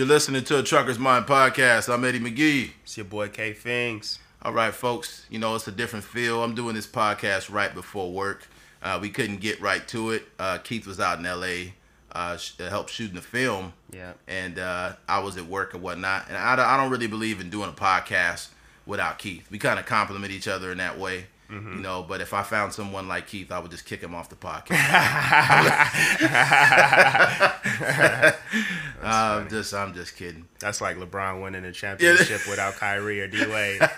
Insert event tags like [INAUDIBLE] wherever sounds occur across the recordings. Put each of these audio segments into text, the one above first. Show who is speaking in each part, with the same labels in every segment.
Speaker 1: You're listening to a Trucker's Mind podcast. I'm Eddie McGee.
Speaker 2: It's your boy K Fings.
Speaker 1: All right, folks. You know, it's a different feel. I'm doing this podcast right before work. Uh, we couldn't get right to it. Uh, Keith was out in LA, uh, sh- to help shooting the film.
Speaker 2: Yeah.
Speaker 1: And uh, I was at work and whatnot. And I, don't- I don't really believe in doing a podcast without Keith. We kind of complement each other in that way.
Speaker 2: Mm-hmm.
Speaker 1: You know, but if I found someone like Keith, I would just kick him off the podcast. I'm [LAUGHS] just, I'm just kidding.
Speaker 2: That's like LeBron winning a championship without Kyrie or D Wade. [LAUGHS]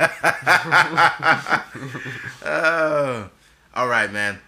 Speaker 1: Uh, all right, man.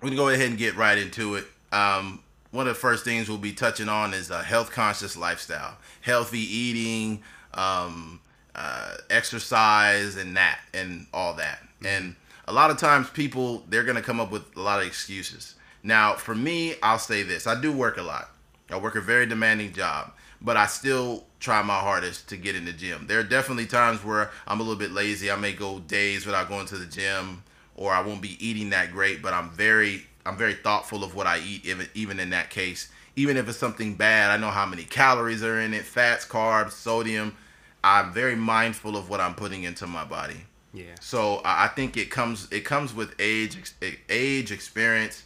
Speaker 1: We're gonna go ahead and get right into it. Um, one of the first things we'll be touching on is a health conscious lifestyle, healthy eating, um, uh, exercise, and that, and all that. And a lot of times, people they're gonna come up with a lot of excuses. Now, for me, I'll say this: I do work a lot. I work a very demanding job, but I still try my hardest to get in the gym. There are definitely times where I'm a little bit lazy. I may go days without going to the gym, or I won't be eating that great. But I'm very, I'm very thoughtful of what I eat, even even in that case. Even if it's something bad, I know how many calories are in it, fats, carbs, sodium. I'm very mindful of what I'm putting into my body.
Speaker 2: Yeah.
Speaker 1: So I think it comes it comes with age, age, experience,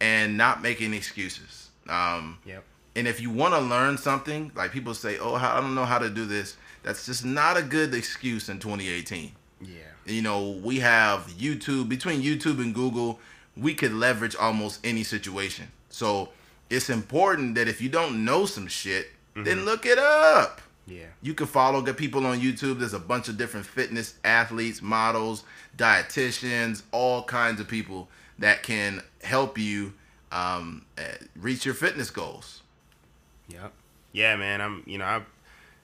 Speaker 1: and not making excuses. Um,
Speaker 2: Yep.
Speaker 1: and if you want to learn something, like people say, "Oh, I don't know how to do this," that's just not a good excuse in 2018.
Speaker 2: Yeah.
Speaker 1: You know, we have YouTube between YouTube and Google, we could leverage almost any situation. So it's important that if you don't know some shit, then look it up.
Speaker 2: Yeah.
Speaker 1: You can follow good people on YouTube. There's a bunch of different fitness athletes, models, dietitians, all kinds of people that can help you um, uh, reach your fitness goals.
Speaker 2: Yep. Yeah, man. I'm. You know, I.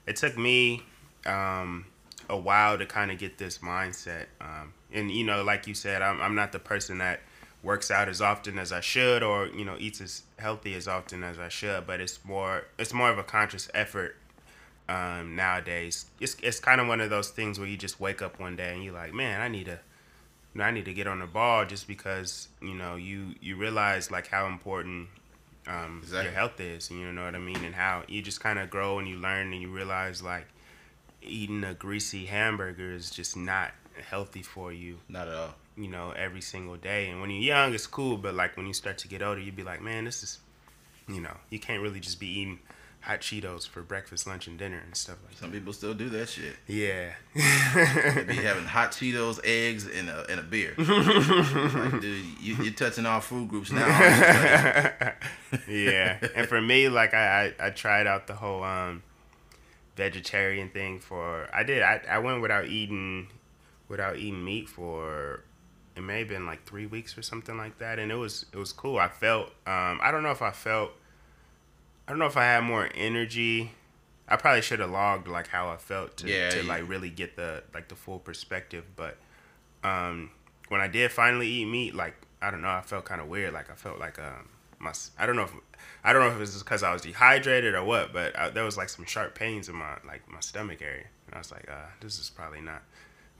Speaker 2: It took me um, a while to kind of get this mindset. Um, and you know, like you said, I'm. I'm not the person that works out as often as I should, or you know, eats as healthy as often as I should. But it's more. It's more of a conscious effort um, nowadays. It's it's kind of one of those things where you just wake up one day and you're like, man, I need to, you know, I need to get on the ball just because you know you you realize like how important um,
Speaker 1: Exactly.
Speaker 2: your health is. And you know what I mean, and how you just kind of grow and you learn and you realize like eating a greasy hamburger is just not healthy for you.
Speaker 1: Not at all.
Speaker 2: You know, every single day. And when you're young, it's cool, but like when you start to get older, you'd be like, man, this is, you know, you can't really just be eating hot Cheetos for breakfast, lunch, and dinner and stuff like that.
Speaker 1: Some people still do that shit.
Speaker 2: Yeah.
Speaker 1: They be having hot Cheetos, eggs, and a, and a beer. [LAUGHS] like, dude, you, you're touching all food groups now. aren't you, buddy? [LAUGHS]
Speaker 2: yeah. And for me, like I, I, I tried out the whole um vegetarian thing for I did I, I went without eating without eating meat for it may have been like three weeks or something like that and it was it was cool. I felt um I don't know if I felt I don't know if I had more energy. I probably should have logged like how I felt to,
Speaker 1: Yeah,
Speaker 2: to
Speaker 1: you-
Speaker 2: like really get the like the full perspective. But um when I did finally eat meat, like I don't know, I felt kind of weird. Like I felt like um my I don't know if I don't know if it was because I was dehydrated or what, but I, there was like some sharp pains in my like my stomach area, and I was like, uh, this is probably not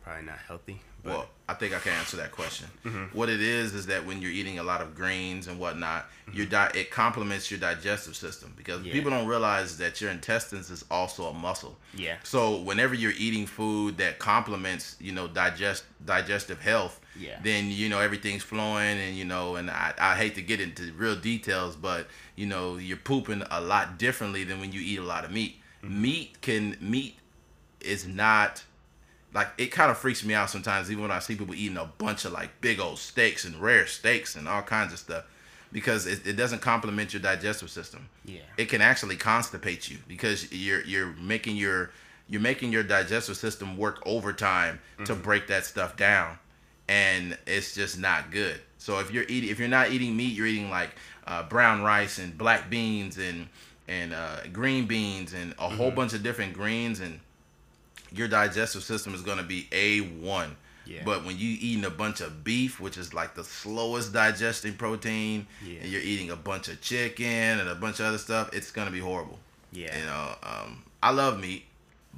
Speaker 2: probably not healthy. But
Speaker 1: Well, I think I can answer that question.
Speaker 2: Mm-hmm.
Speaker 1: What it is is that when you're eating a lot of greens and whatnot, your di- it complements your digestive system because
Speaker 2: Mm-hmm. Yeah.
Speaker 1: people don't realize that your intestines is also a muscle.
Speaker 2: yeah,
Speaker 1: So whenever you're eating food that complements, you know, digest digestive health,
Speaker 2: Yeah.
Speaker 1: then you know everything's flowing, and you know, and I, I hate to get into real details, but you know, you're pooping a lot differently than when you eat a lot of meat.
Speaker 2: Mm-hmm.
Speaker 1: Meat can meat is not like it kind of freaks me out sometimes, even when I see people eating a bunch of like big old steaks and rare steaks and all kinds of stuff, because it, it doesn't complement your digestive system.
Speaker 2: Yeah,
Speaker 1: it can actually constipate you because you're you're making your you're making your digestive system work overtime to break that stuff down and it's just not good. So if you're eating if you're not eating meat you're eating like uh, brown rice and black beans and and uh, green beans and a whole bunch of different greens and your digestive system is going to be a1
Speaker 2: Yeah.
Speaker 1: but when you eating a bunch of beef which is like the slowest digesting protein
Speaker 2: Yeah.
Speaker 1: and you're eating a bunch of chicken and a bunch of other stuff it's going to be horrible
Speaker 2: yeah,
Speaker 1: you know um, i love meat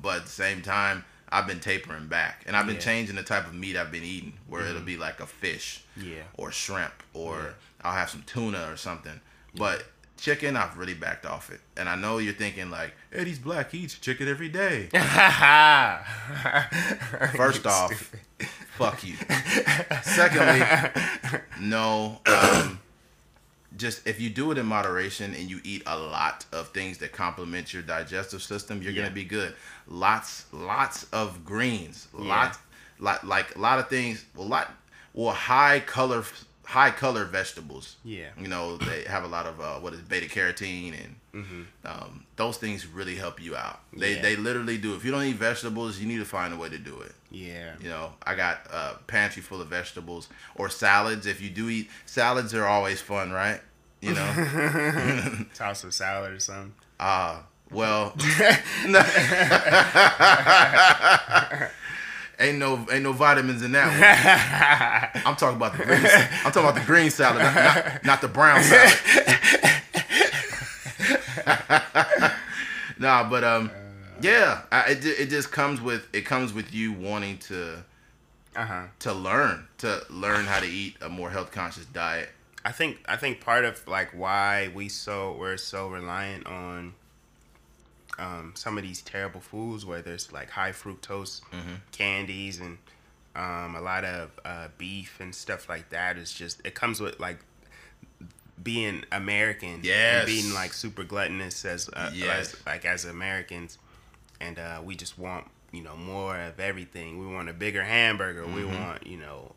Speaker 1: but at the same time i've been tapering back and i've been
Speaker 2: Yeah.
Speaker 1: changing the type of meat i've been eating where it'll be like a fish
Speaker 2: yeah,
Speaker 1: or shrimp or. I'll have some tuna or something. But chicken, I've really backed off it. And I know you're thinking like, Eddie's black, he eats chicken every day. [LAUGHS] First off, fuck you. Secondly, no. Um, just if you do it in moderation and you eat a lot of things that complement your digestive system, you're
Speaker 2: Yeah.
Speaker 1: gonna be good. Lots, lots of greens.
Speaker 2: Yeah.
Speaker 1: Lots, like like a lot of things. Well, lot, well, high color, high color vegetables.
Speaker 2: Yeah.
Speaker 1: You know, they have a lot of uh, what is beta carotene and
Speaker 2: Mm-hmm.
Speaker 1: um, those things really help you out. They
Speaker 2: Yeah.
Speaker 1: they literally do. If you don't eat vegetables, you need to find a way to do it.
Speaker 2: Yeah.
Speaker 1: You know, I got a pantry full of vegetables or salads. If you do eat salads, are always fun, right? You know, [LAUGHS]
Speaker 2: Toss a salad or something.
Speaker 1: uh well, [LAUGHS] [LAUGHS] ain't no ain't no vitamins in that one. [LAUGHS] I'm talking about the green. I'm talking about the green salad, not, not, not the brown salad. [LAUGHS] nah, but um, yeah, I, it it just comes with it comes with you wanting to
Speaker 2: Uh huh.
Speaker 1: to learn to learn how to eat a more health conscious diet.
Speaker 2: I think I think part of like why we so we're so reliant on um, some of these terrible foods where there's like high fructose
Speaker 1: Mm-hmm.
Speaker 2: candies and um, a lot of uh, beef and stuff like that is just it comes with like being American
Speaker 1: Yes.
Speaker 2: and being like super gluttonous as, uh,
Speaker 1: Yes.
Speaker 2: as like as Americans and uh, we just want you know more of everything. We want a bigger hamburger. We
Speaker 1: Mm-hmm.
Speaker 2: want you know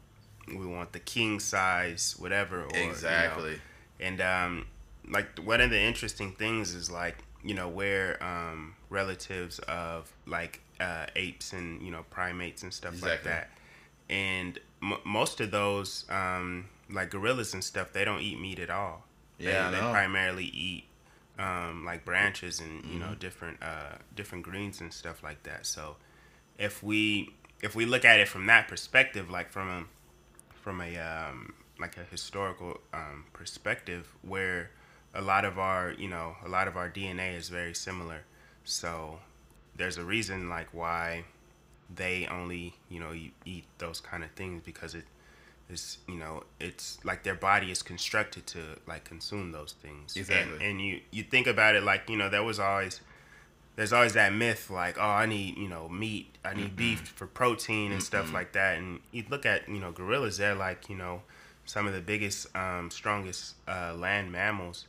Speaker 2: we want the king size whatever. Or, you know,
Speaker 1: exactly.
Speaker 2: and um, like one of the interesting things is like you know where um, relatives of like uh, apes and you know primates and stuff like that, and m- most of those um, like gorillas and stuff they don't eat meat at all.
Speaker 1: Yeah,
Speaker 2: they, they primarily eat um, like branches and you
Speaker 1: Mm-hmm.
Speaker 2: know different uh, different greens and stuff like that. So if we if we look at it from that perspective, like from a from a um, like a historical um, perspective, where a lot of our you know a lot of our DNA is very similar. So there's a reason like why they only you know eat those kind of things because it is you know it's like their body is constructed to like consume those things.
Speaker 1: Exactly.
Speaker 2: and, and you you think about it like you know there was always there's always that myth like oh i need you know meat i need beef for protein and stuff like that. And you look at you know gorillas they're like you know some of the biggest um, strongest uh, land mammals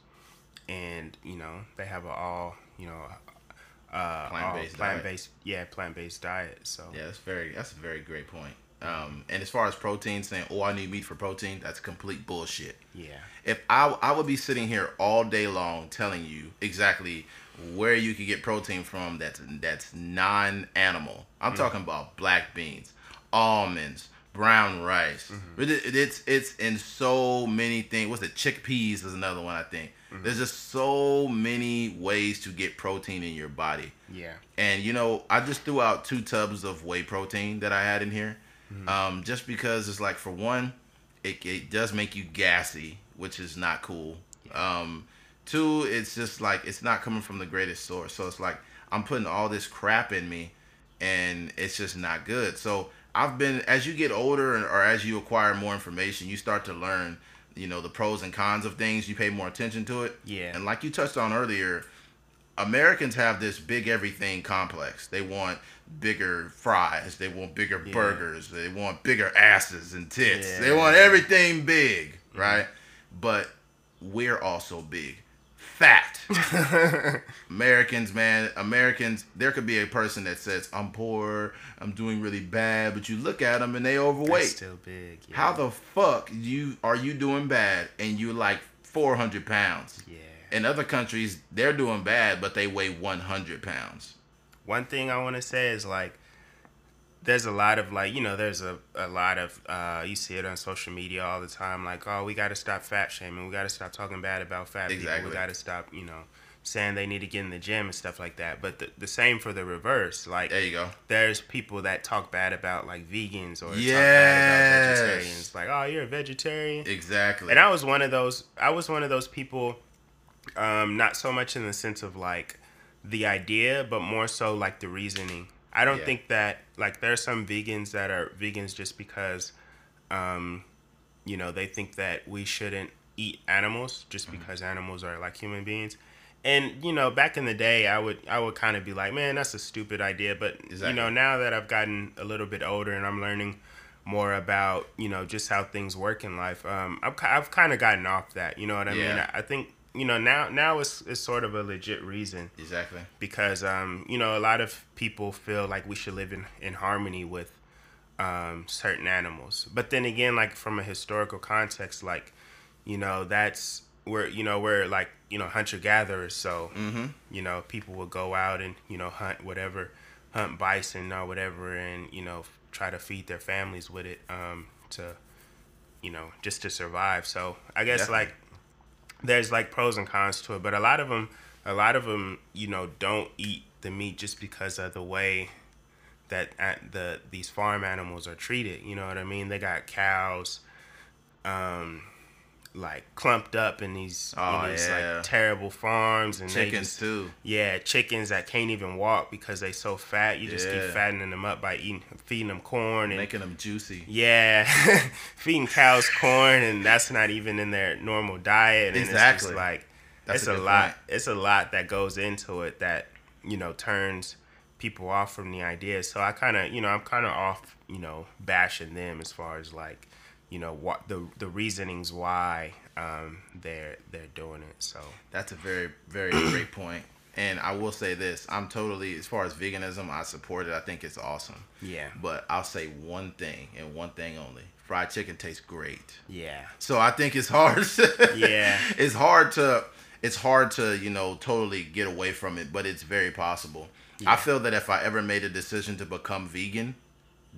Speaker 2: and you know they have a all you know uh,
Speaker 1: Plant-based
Speaker 2: plant based yeah plant based diet so
Speaker 1: Yeah, that's very that's a very great point. Um, and as far as protein, saying oh I need meat for protein, that's complete bullshit.
Speaker 2: yeah
Speaker 1: If I I would be sitting here all day long telling you exactly where you can get protein from that's that's non-animal. I'm talking about black beans, almonds, brown rice. It- it- it's it's in so many things. What's it? Chickpeas is another one I think. There's just so many ways to get protein in your body.
Speaker 2: yeah
Speaker 1: And you know, I just threw out two tubs of whey protein that I had in here, um, just because it's like for one, it, it does make you gassy, which is not cool. Um, two, it's just like it's not coming from the greatest source, so it's like I'm putting all this crap in me, and it's just not good. So I've been as you get older or as you acquire more information, you start to learn, you know, the pros and cons of things. You pay more attention to it.
Speaker 2: Yeah.
Speaker 1: And like you touched on earlier, Americans have this big everything complex. They want bigger fries. They want bigger
Speaker 2: Yeah.
Speaker 1: burgers. They want bigger asses and tits. They want everything big, mm-hmm. right? But we're also big. Fact. [LAUGHS] Americans, man, Americans, there could be a person that says, I'm poor, I'm doing really bad, but you look at them and they
Speaker 2: That's
Speaker 1: overweight.
Speaker 2: still big yeah.
Speaker 1: How the fuck you are you doing bad and you're like 400 pounds?
Speaker 2: yeah
Speaker 1: In other countries, they're doing bad, but they weigh 100 pounds.
Speaker 2: one thing I want to say is like there's a lot of like you know there's a, a lot of uh, you see it on social media all the time like oh we got to stop fat shaming we got to stop talking bad about fat people we got to stop you know saying they need to get in the gym and stuff like that but the, the same for the reverse like
Speaker 1: There you go.
Speaker 2: there's people that talk bad about like vegans or talk
Speaker 1: Yes.
Speaker 2: bad about vegetarians like oh you're a vegetarian
Speaker 1: Exactly.
Speaker 2: and I was one of those. I was one of those people, um, not so much in the sense of like the idea, but more so like the reasoning. I don't
Speaker 1: Yeah.
Speaker 2: think that like there are some vegans that are vegans just because, um, you know, they think that we shouldn't eat animals just mm-hmm. because animals are like human beings. And you know, back in the day, I would I would kind of be like, man, that's a stupid idea. But exactly. you know, now that I've gotten a little bit older and I'm learning more about you know just how things work in life, um, I've I've kind of gotten off that. You know what I yeah. mean? I, I think you know now now it's, it's sort of a legit reason
Speaker 1: exactly
Speaker 2: because um you know a lot of people feel like we should live in in harmony with um certain animals but then again like from a historical context like you know that's where you know we're like you know hunter gatherers so mm-hmm. you know people will go out and you know hunt whatever hunt bison or whatever and you know try to feed their families with it um to you know just to survive so i guess Definitely. like there's like pros and cons to it, but a lot of them, a lot of them, you know, don't eat the meat just because of the way that the these farm animals are treated. You know what I mean? They got cows, um, like clumped up in these, oh, in these yeah. like terrible farms and
Speaker 1: chickens just, too.
Speaker 2: Yeah, chickens that can't even walk because they so fat. You just yeah. keep fattening them up by eating, feeding them corn and
Speaker 1: making them juicy.
Speaker 2: Yeah, [LAUGHS] feeding cows corn and that's not even in their normal diet. And exactly. It's like that's it's a, a lot. Point. It's a lot that goes into it that you know turns people off from the idea. So I kind of you know I'm kind of off you know bashing them as far as like you know what the the reasonings why um, they're they're doing it. So
Speaker 1: that's a very very [CLEARS THROAT] great point. And I will say this: I'm totally as far as veganism, I support it. I think it's awesome.
Speaker 2: Yeah.
Speaker 1: But I'll say one thing and one thing only: fried chicken tastes great.
Speaker 2: Yeah.
Speaker 1: So I think it's hard. [LAUGHS]
Speaker 2: yeah.
Speaker 1: It's hard to it's hard to you know totally get away from it, but it's very possible. Yeah. I feel that if I ever made a decision to become vegan,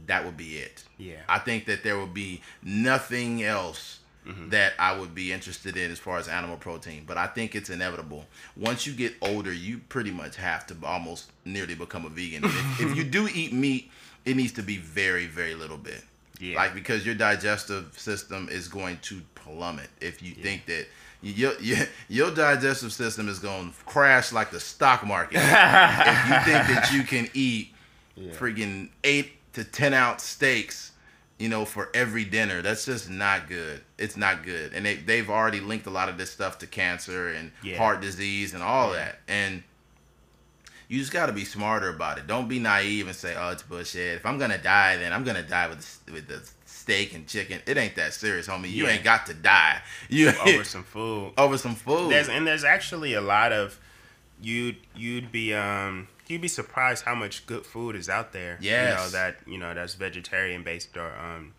Speaker 1: that would be it.
Speaker 2: Yeah.
Speaker 1: I think that there would be nothing else mm-hmm. that I would be interested in as far as animal protein. But I think it's inevitable. Once you get older, you pretty much have to almost nearly become a vegan. if, if, you [LAUGHS] do eat meat, it needs to be very, very little bit. Yeah. Like because your digestive system is going to plummet if you yeah. think that your, your your digestive system is going to crash like the stock market [LAUGHS] if you think that you can eat yeah. freaking eight to 10 ounce steaks, you know, for every dinner. That's just not good. It's not good. And they, they've already linked a lot of this stuff to cancer and yeah. heart disease and all yeah. that. And you just got to be smarter about it. Don't be naive and say, "Oh, it's bullshit." If I'm gonna die, then I'm gonna die with with the steak and chicken. It ain't that serious, homie. You yeah. ain't got to die. You
Speaker 2: over [LAUGHS] some food.
Speaker 1: Over some food.
Speaker 2: There's, and there's actually a lot of you'd you'd be um you'd be surprised how much good food is out there.
Speaker 1: Yeah,
Speaker 2: you know that you know that's vegetarian based or um,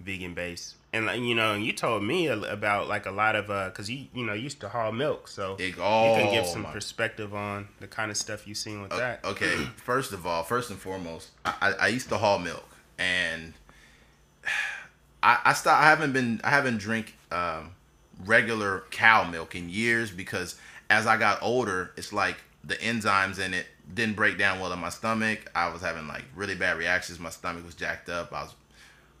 Speaker 2: vegan based. And you know, you told me about like a lot of uh, cause you you know used to haul milk, so
Speaker 1: it, oh,
Speaker 2: you can give some my. perspective on the kind of stuff you've seen with that.
Speaker 1: Okay, [CLEARS THROAT] first of all, first and foremost, I, I used to haul milk, and [SIGHS] I I stopped. I haven't been I haven't drink um, regular cow milk in years because as I got older, it's like the enzymes in it didn't break down well in my stomach. I was having like really bad reactions. My stomach was jacked up. I was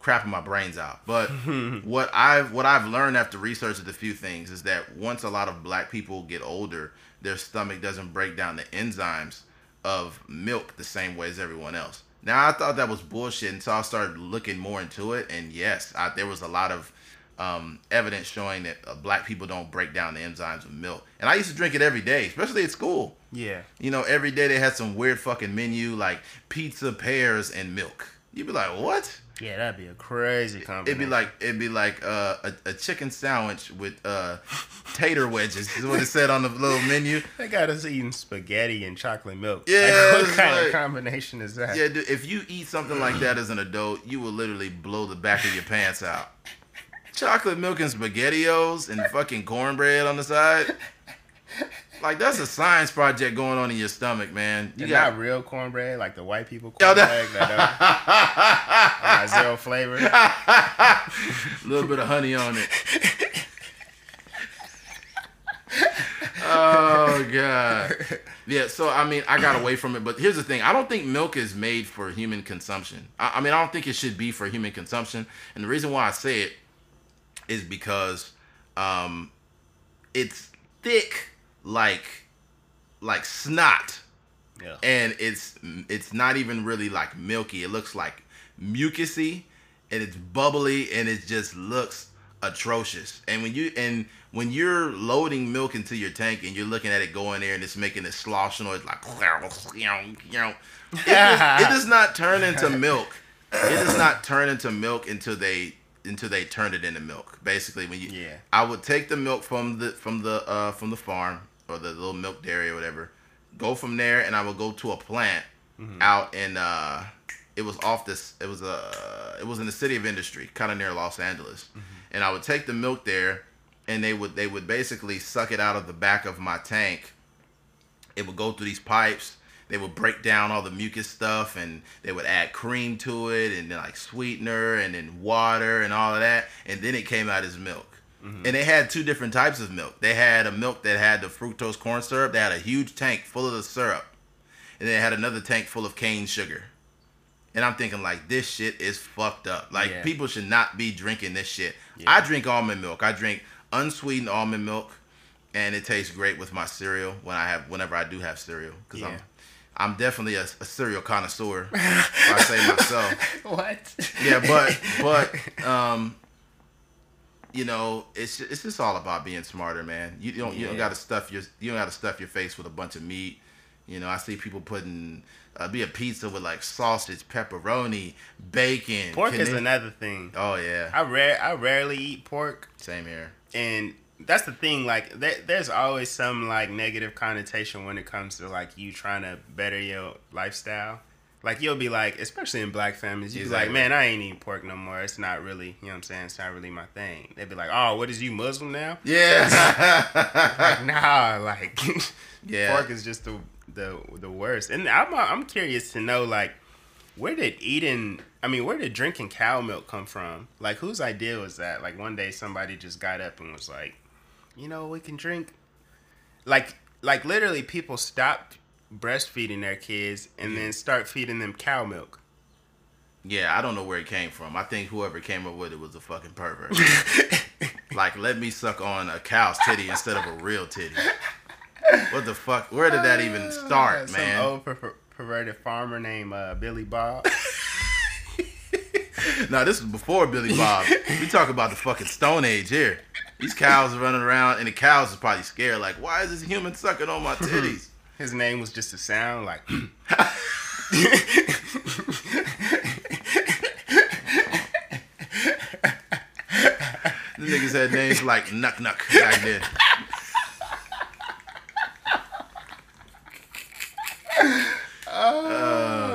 Speaker 1: crapping my brains out. But [LAUGHS] what I've what I've learned after researching a few things is that once a lot of black people get older, their stomach doesn't break down the enzymes of milk the same way as everyone else. Now I thought that was bullshit, and so I started looking more into it. And yes, I, there was a lot of um, evidence showing that uh, black people don't break down the enzymes of milk. And I used to drink it every day, especially at school.
Speaker 2: Yeah.
Speaker 1: You know, every day they had some weird fucking menu like pizza, pears, and milk. You'd be like, what?
Speaker 2: Yeah, that'd be a crazy combination.
Speaker 1: It'd be like it'd be like uh, a, a chicken sandwich with uh, tater wedges. is what it said on the little menu. [LAUGHS]
Speaker 2: They got us eating spaghetti and chocolate milk.
Speaker 1: Yeah,
Speaker 2: like, what kind like, of combination is that?
Speaker 1: Yeah, dude, if you eat something like that as an adult, you will literally blow the back of your pants out chocolate milk and spaghettios and fucking cornbread on the side. Like that's a science project going on in your stomach, man.
Speaker 2: You got not real cornbread, like the white people cornbread that uh, zero flavor.
Speaker 1: A [LAUGHS] little bit of honey on it. oh god. Yeah, so I mean, I got away from it, but here's the thing: I don't think milk is made for human consumption. I, I mean, I don't think it should be for human consumption, and the reason why I say it is because um, it's thick like like snot. Yeah. And it's it's not even really like milky. It looks like mucusy and it's bubbly and it just looks atrocious. And when you and when you're loading milk into your tank and you're looking at it going there and it's making this slosh noise like you [LAUGHS] know, it, does, it does not turn into milk. It does not turn into milk until they until they turned it into milk. Basically, when you
Speaker 2: Yeah.
Speaker 1: I would take the milk from the from the uh from the farm or the little milk dairy or whatever, go from there, and I would go to a plant out in uh it was off this it was uh it was in the city of industry, kind of near Los Angeles, and I would take the milk there, and they would they would basically suck it out of the back of my tank. It would go through these pipes. They would break down all the mucus stuff, and they would add cream to it, and then like sweetener, and then water, and all of that, and then it came out as milk. Mm-hmm. And they had two different types of milk. They had a milk that had the fructose corn syrup. They had a huge tank full of the syrup, and they had another tank full of cane sugar. And I'm thinking like this shit is fucked up. Like
Speaker 2: Yeah.
Speaker 1: people should not be drinking this shit.
Speaker 2: Yeah.
Speaker 1: I drink almond milk. I drink unsweetened almond milk, and it tastes great with my cereal when I have whenever I do have cereal because
Speaker 2: Yeah.
Speaker 1: I'm I'm definitely a, a cereal connoisseur. [LAUGHS] I say myself.
Speaker 2: what?
Speaker 1: Yeah, but [LAUGHS] but um, you know, it's it's just all about being smarter, man. You don't you don't got to stuff your you don't got to stuff your face with a bunch of meat. You know, I see people putting uh, be a pizza with like sausage, pepperoni, bacon.
Speaker 2: Pork
Speaker 1: Can
Speaker 2: is
Speaker 1: they-
Speaker 2: another thing.
Speaker 1: Oh yeah,
Speaker 2: I rare I rarely eat pork,
Speaker 1: same here.
Speaker 2: and that's the thing. Like, there, there's always some like negative connotation when it comes to like you trying to better your lifestyle. Like you'll be like, especially in black families, you be like, man, I ain't eating pork no more. It's not really, you know what I'm saying? It's not really my thing. They'd be like, oh, what is you Muslim now? [LAUGHS]
Speaker 1: Yeah,
Speaker 2: Like, nah, like, [LAUGHS]
Speaker 1: Yeah.
Speaker 2: pork is just the the the worst. And I'm I'm curious to know like, where did eating? I mean, where did drinking cow milk come from? Like, whose idea was that? Like, one day somebody just got up and was like, you know, we can drink. Like, like literally, people stopped breastfeeding their kids and then start feeding them cow milk.
Speaker 1: yeah. I don't know where it came from. I think whoever came up with it was a fucking pervert. [LAUGHS] like, let me suck on a cow's titty instead of a real titty. What the fuck? Where did that even start,
Speaker 2: Some
Speaker 1: man?
Speaker 2: old per- per- perverted farmer named uh, Billy Bob. [LAUGHS] [LAUGHS]
Speaker 1: No, this was before Billy Bob. we talk about the fucking Stone Age here. These cows are running around, and the cows is probably scared. Like, why is this human sucking on my [LAUGHS] titties?
Speaker 2: His name was just a sound like. [LAUGHS]
Speaker 1: the niggas had names like Nuck Nuck back then. Oh, no.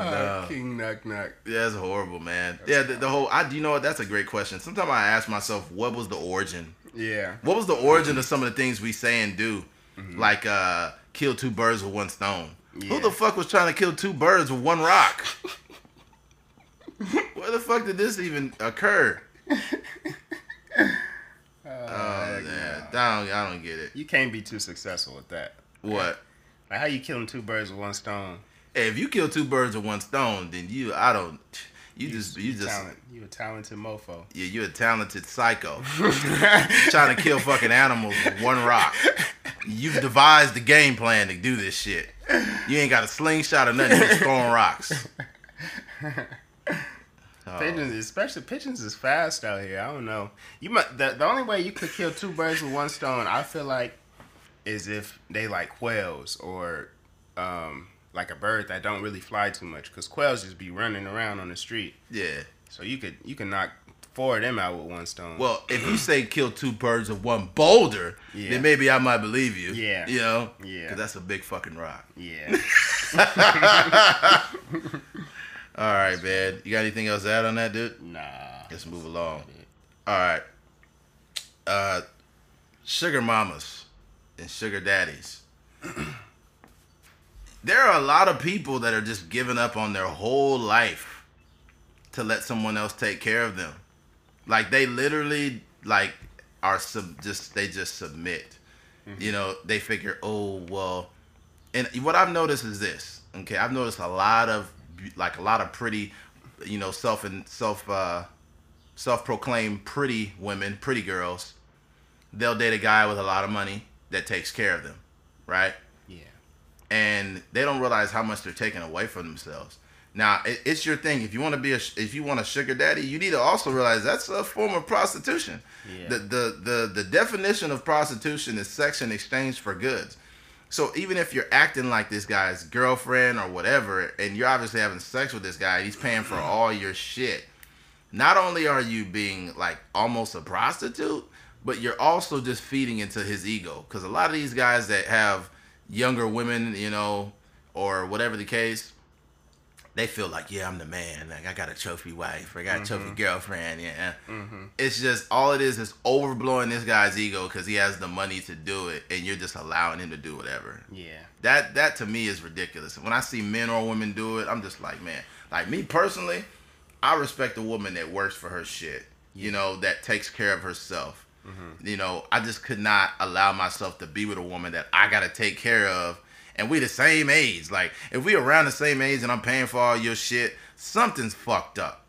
Speaker 2: King Knock Knock.
Speaker 1: Yeah, it's horrible, man. yeah, the, the whole. I do you know what? That's a great question. Sometimes I ask myself, what was the origin?
Speaker 2: Yeah.
Speaker 1: What was the origin of some of the things we say and do?
Speaker 2: Mm-hmm.
Speaker 1: Like uh kill two birds with one stone. Who the fuck was trying to kill two birds with one rock? [LAUGHS] Where the fuck did this even occur? [LAUGHS] Oh man, I don't, I don't get it.
Speaker 2: You can't be too successful with that.
Speaker 1: What?
Speaker 2: Like how you killing two birds with one stone?
Speaker 1: Hey, if you kill two birds with one stone, then you, I don't. You just, you just,
Speaker 2: talent. You a talented mofo.
Speaker 1: yeah, you're a talented psycho. [LAUGHS] trying to kill fucking animals with one rock. You've devised the game plan to do this shit. You ain't got a slingshot or nothing. You're just throwing rocks. Oh. [LAUGHS]
Speaker 2: Pigeons, especially pigeons, is fast out here. I don't know. You might, the the only way you could kill two birds with one stone, I feel like, is if they like quails or um, like a bird that don't really fly too much. Because quails just be running around on the street.
Speaker 1: Yeah.
Speaker 2: So you could you can knock four of them out with one stone.
Speaker 1: Well, if you say kill two birds with one boulder,
Speaker 2: Yeah.
Speaker 1: then maybe I might believe you.
Speaker 2: Yeah.
Speaker 1: You know?
Speaker 2: Yeah.
Speaker 1: Because that's a big fucking rock.
Speaker 2: yeah. [LAUGHS] [LAUGHS]
Speaker 1: All right, man. You got anything else to add on that, dude?
Speaker 2: nah.
Speaker 1: Let's move along. All right. Uh, sugar mamas and sugar daddies. [CLEARS THROAT] there are a lot of people that are just giving up on their whole life to let someone else take care of them. Like they literally like are sub- just they just submit. You know, they figure, "Oh, well." And what I've noticed is this. Okay, I've noticed a lot of like a lot of pretty, you know, self and self uh self-proclaimed pretty women, pretty girls, they'll date a guy with a lot of money that takes care of them, right? And they don't realize how much they're taking away from themselves. Now it, it's your thing. If you want to be a if you want a sugar daddy, you need to also realize that's a form of prostitution.
Speaker 2: Yeah.
Speaker 1: The, the the the definition of prostitution is sex in exchange for goods. So even if you're acting like this guy's girlfriend or whatever, and you're obviously having sex with this guy, he's paying for all your shit. Not only are you being like almost a prostitute, but you're also just feeding into his ego. Because a lot of these guys that have younger women, you know, or whatever the case, they feel like, yeah, I'm the man. Like I got a trophy wife, I got a mm-hmm. trophy girlfriend. Yeah, mm-hmm. it's just all it is is overblowing this guy's ego because he has the money to do it, and you're just allowing him to do whatever.
Speaker 2: Yeah.
Speaker 1: That that to me is ridiculous. When I see men or women do it, I'm just like, man. Like me personally, I respect a woman that works for her shit. You know, that takes care of herself. You know, I just could not allow myself to be with a woman that I gotta take care of, and we the same age. Like, if we around the same age and I'm paying for all your shit, something's fucked up.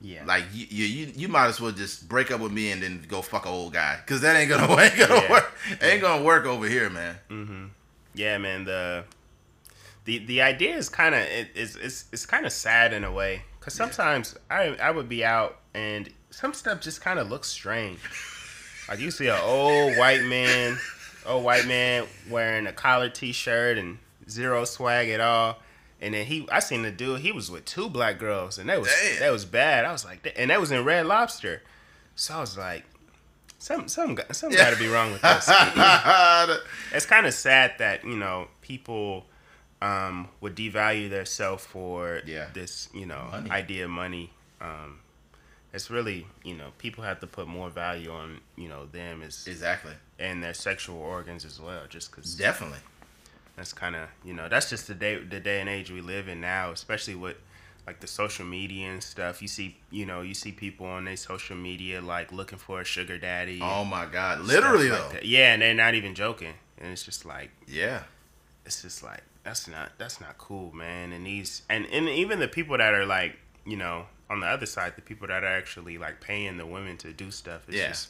Speaker 2: Yeah.
Speaker 1: Like you, you, you, might as well just break up with me and then go fuck a old guy, cause that ain't gonna, [LAUGHS] ain't gonna
Speaker 2: Yeah.
Speaker 1: work. Ain't gonna work over here, man. Mm-hmm.
Speaker 2: yeah, man. The the the idea is kind of it, it's it's it's kind of sad in a way because sometimes I I would be out and some stuff just kind of looks strange. Like you see an old white man, old white man wearing a collared T-shirt and zero swag at all. And then he, I seen the dude. He was with two black girls, and that was
Speaker 1: Damn.
Speaker 2: that was bad. I was like, and that was in Red Lobster. So I was like, some some some got to be wrong with this. [LAUGHS] it's kind of sad that you know people um, would devalue their self for
Speaker 1: Yeah.
Speaker 2: this you know
Speaker 1: Money.
Speaker 2: idea of money. Um, it's really you know people have to put more value on you know them as
Speaker 1: exactly.
Speaker 2: and their sexual organs as well, just because
Speaker 1: Definitely.
Speaker 2: that's kind of you know that's just the day the day and age we live in now, especially with like the social media and stuff. You see you know you see people on their social media like looking for a sugar daddy.
Speaker 1: Oh my god. Literally
Speaker 2: like
Speaker 1: though.
Speaker 2: that. Yeah, and they're not even joking, and it's just like
Speaker 1: Yeah.
Speaker 2: it's just like that's not that's not cool, man. And these and and even the people that are like you know on the other side, the people that are actually like paying the women to do stuff. It's
Speaker 1: Yeah.
Speaker 2: just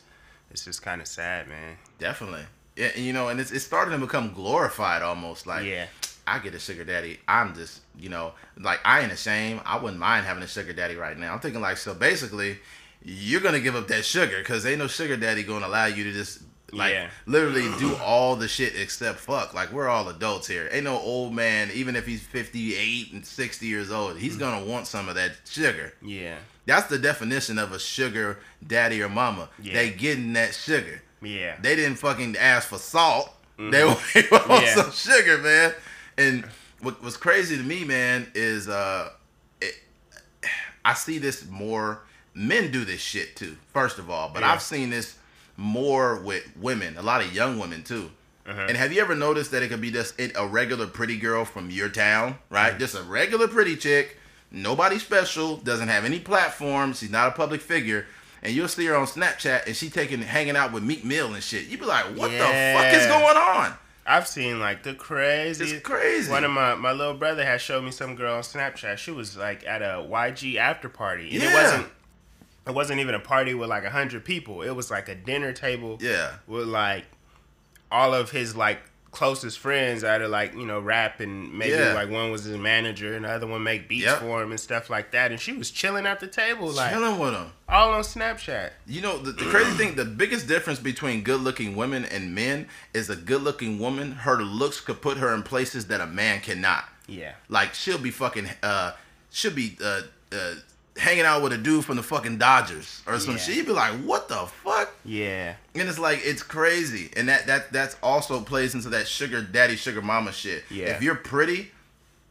Speaker 2: it's just kind of sad, man.
Speaker 1: Definitely. Yeah, you know, and it's it's starting to become glorified almost. Like
Speaker 2: Yeah.
Speaker 1: I get a sugar daddy. I'm just, you know, like I ain't ashamed. I wouldn't mind having a sugar daddy right now. I'm thinking like, so basically, you're gonna give up that sugar because ain't no sugar daddy gonna allow you to just like
Speaker 2: Yeah.
Speaker 1: literally do all the shit except fuck. Like we're all adults here. Ain't no old man, even if he's 58 and 60 years old, he's gonna want some of that sugar.
Speaker 2: Yeah,
Speaker 1: That's the definition of a sugar daddy or mama.
Speaker 2: Yeah.
Speaker 1: They getting that sugar.
Speaker 2: yeah,
Speaker 1: They didn't fucking ask for salt. They [LAUGHS] want they want
Speaker 2: Mm-hmm. Yeah.
Speaker 1: some sugar, man. And what was crazy to me, man, is uh, it, I see this more. Men do this shit too. First of all, but
Speaker 2: Yeah.
Speaker 1: I've seen this more with women. A lot of young women too.
Speaker 2: Uh-huh.
Speaker 1: And have you ever noticed that it could be just it- a regular pretty girl from your town, right? Just a regular pretty chick, nobody special, doesn't have any platform, she's not a public figure, and you'll see her on Snapchat and she taking hanging out with Meek Mill and shit. You'd be like, what the fuck is going on?
Speaker 2: I've seen like the crazy.
Speaker 1: It's crazy.
Speaker 2: One of my my little brother had showed me some girl on Snapchat. She was like at a YG after party, and it wasn't. It wasn't even a party with like a hundred people. It was like a dinner table.
Speaker 1: Yeah.
Speaker 2: with like all of his like closest friends that are like you know rap and maybe
Speaker 1: Yeah.
Speaker 2: like one was his manager and the other one make beats
Speaker 1: Yep.
Speaker 2: for him and stuff like that and she was chilling at the table like
Speaker 1: Chilling with them.
Speaker 2: all on snapchat
Speaker 1: You know, the, the crazy thing, the biggest difference between good looking women and men is a good looking woman, her looks could put her in places that a man cannot.
Speaker 2: yeah
Speaker 1: Like she'll be fucking uh she'll be uh uh hanging out with a dude from the fucking Dodgers or some
Speaker 2: Yeah.
Speaker 1: shit. You'd be like, what the fuck?
Speaker 2: yeah
Speaker 1: And it's like it's crazy. And that that that's also plays into that sugar daddy, sugar mama shit.
Speaker 2: Yeah.
Speaker 1: If you're pretty,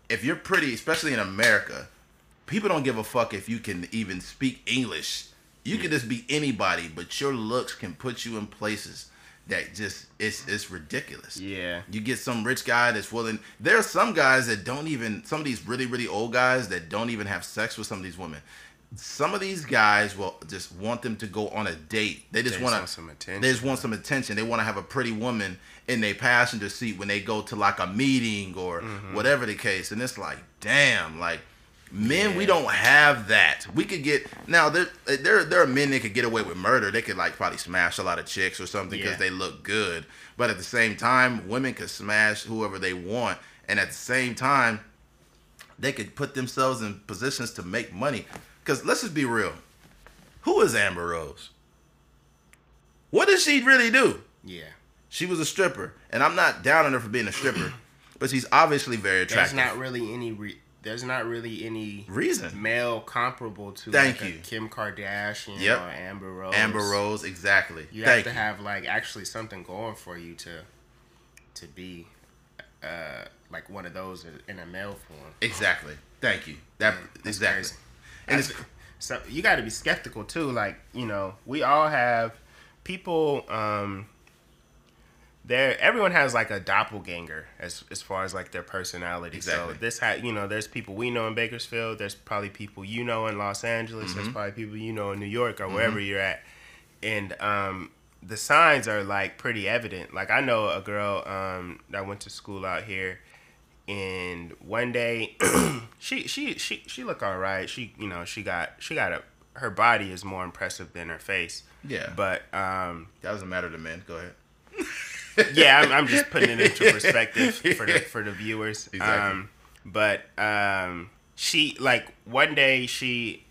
Speaker 1: if you're pretty, especially in America, people don't give a fuck if you can even speak English. You can just be anybody, but your looks can put you in places that just it's it's ridiculous.
Speaker 2: yeah
Speaker 1: You get some rich guy that's willing. There are some guys that don't even. Some of these really really old guys that don't even have sex with some of these women. Some of these guys will just want them to go on a date. They just
Speaker 2: They just
Speaker 1: want
Speaker 2: some attention.
Speaker 1: They just want some attention. They want to have a pretty woman in their passenger seat when they go to like a meeting or
Speaker 2: Mm-hmm.
Speaker 1: whatever the case. And it's like, damn, like men, we don't have that. We could get now. There, there, there are men that could get away with murder. They could like probably smash a lot of chicks or something because
Speaker 2: Yeah.
Speaker 1: they look good. But at the same time, women could smash whoever they want. And at the same time, they could put themselves in positions to make money. Because let's just be real. Who is Amber Rose? What does she really do?
Speaker 2: Yeah.
Speaker 1: She was a stripper, and I'm not down on her for being a stripper, but she's obviously very
Speaker 2: There's
Speaker 1: attractive.
Speaker 2: not really any. Re- there's not really any
Speaker 1: Reason.
Speaker 2: male comparable to
Speaker 1: Thank
Speaker 2: like
Speaker 1: you.
Speaker 2: Kim Kardashian
Speaker 1: Yep.
Speaker 2: or Amber Rose.
Speaker 1: Amber Rose, exactly.
Speaker 2: You
Speaker 1: Thank
Speaker 2: have to have like actually something going for you to to be uh like one of those in a male form.
Speaker 1: Exactly. Thank you. That
Speaker 2: That's
Speaker 1: exactly.
Speaker 2: crazy.
Speaker 1: And
Speaker 2: That's-
Speaker 1: it's
Speaker 2: so you got to be skeptical too. Like you know, we all have people. um there, everyone has like a doppelganger as as far as like their personality.
Speaker 1: Exactly.
Speaker 2: So this ha you know, there's people we know in Bakersfield. There's probably people you know in Los Angeles.
Speaker 1: Mm-hmm.
Speaker 2: There's probably people you know in New York or wherever you're at. And um, the signs are like pretty evident. Like I know a girl um, that went to school out here, and one day [CLEARS THROAT] she she she she look all right. She you know she got she got a her body is more impressive than her face.
Speaker 1: Yeah.
Speaker 2: But um,
Speaker 1: that doesn't matter to men. Go ahead. [LAUGHS]
Speaker 2: yeah, I'm, I'm just putting it into [LAUGHS] perspective for the for the viewers.
Speaker 1: Exactly.
Speaker 2: Um, but um, she like one day she,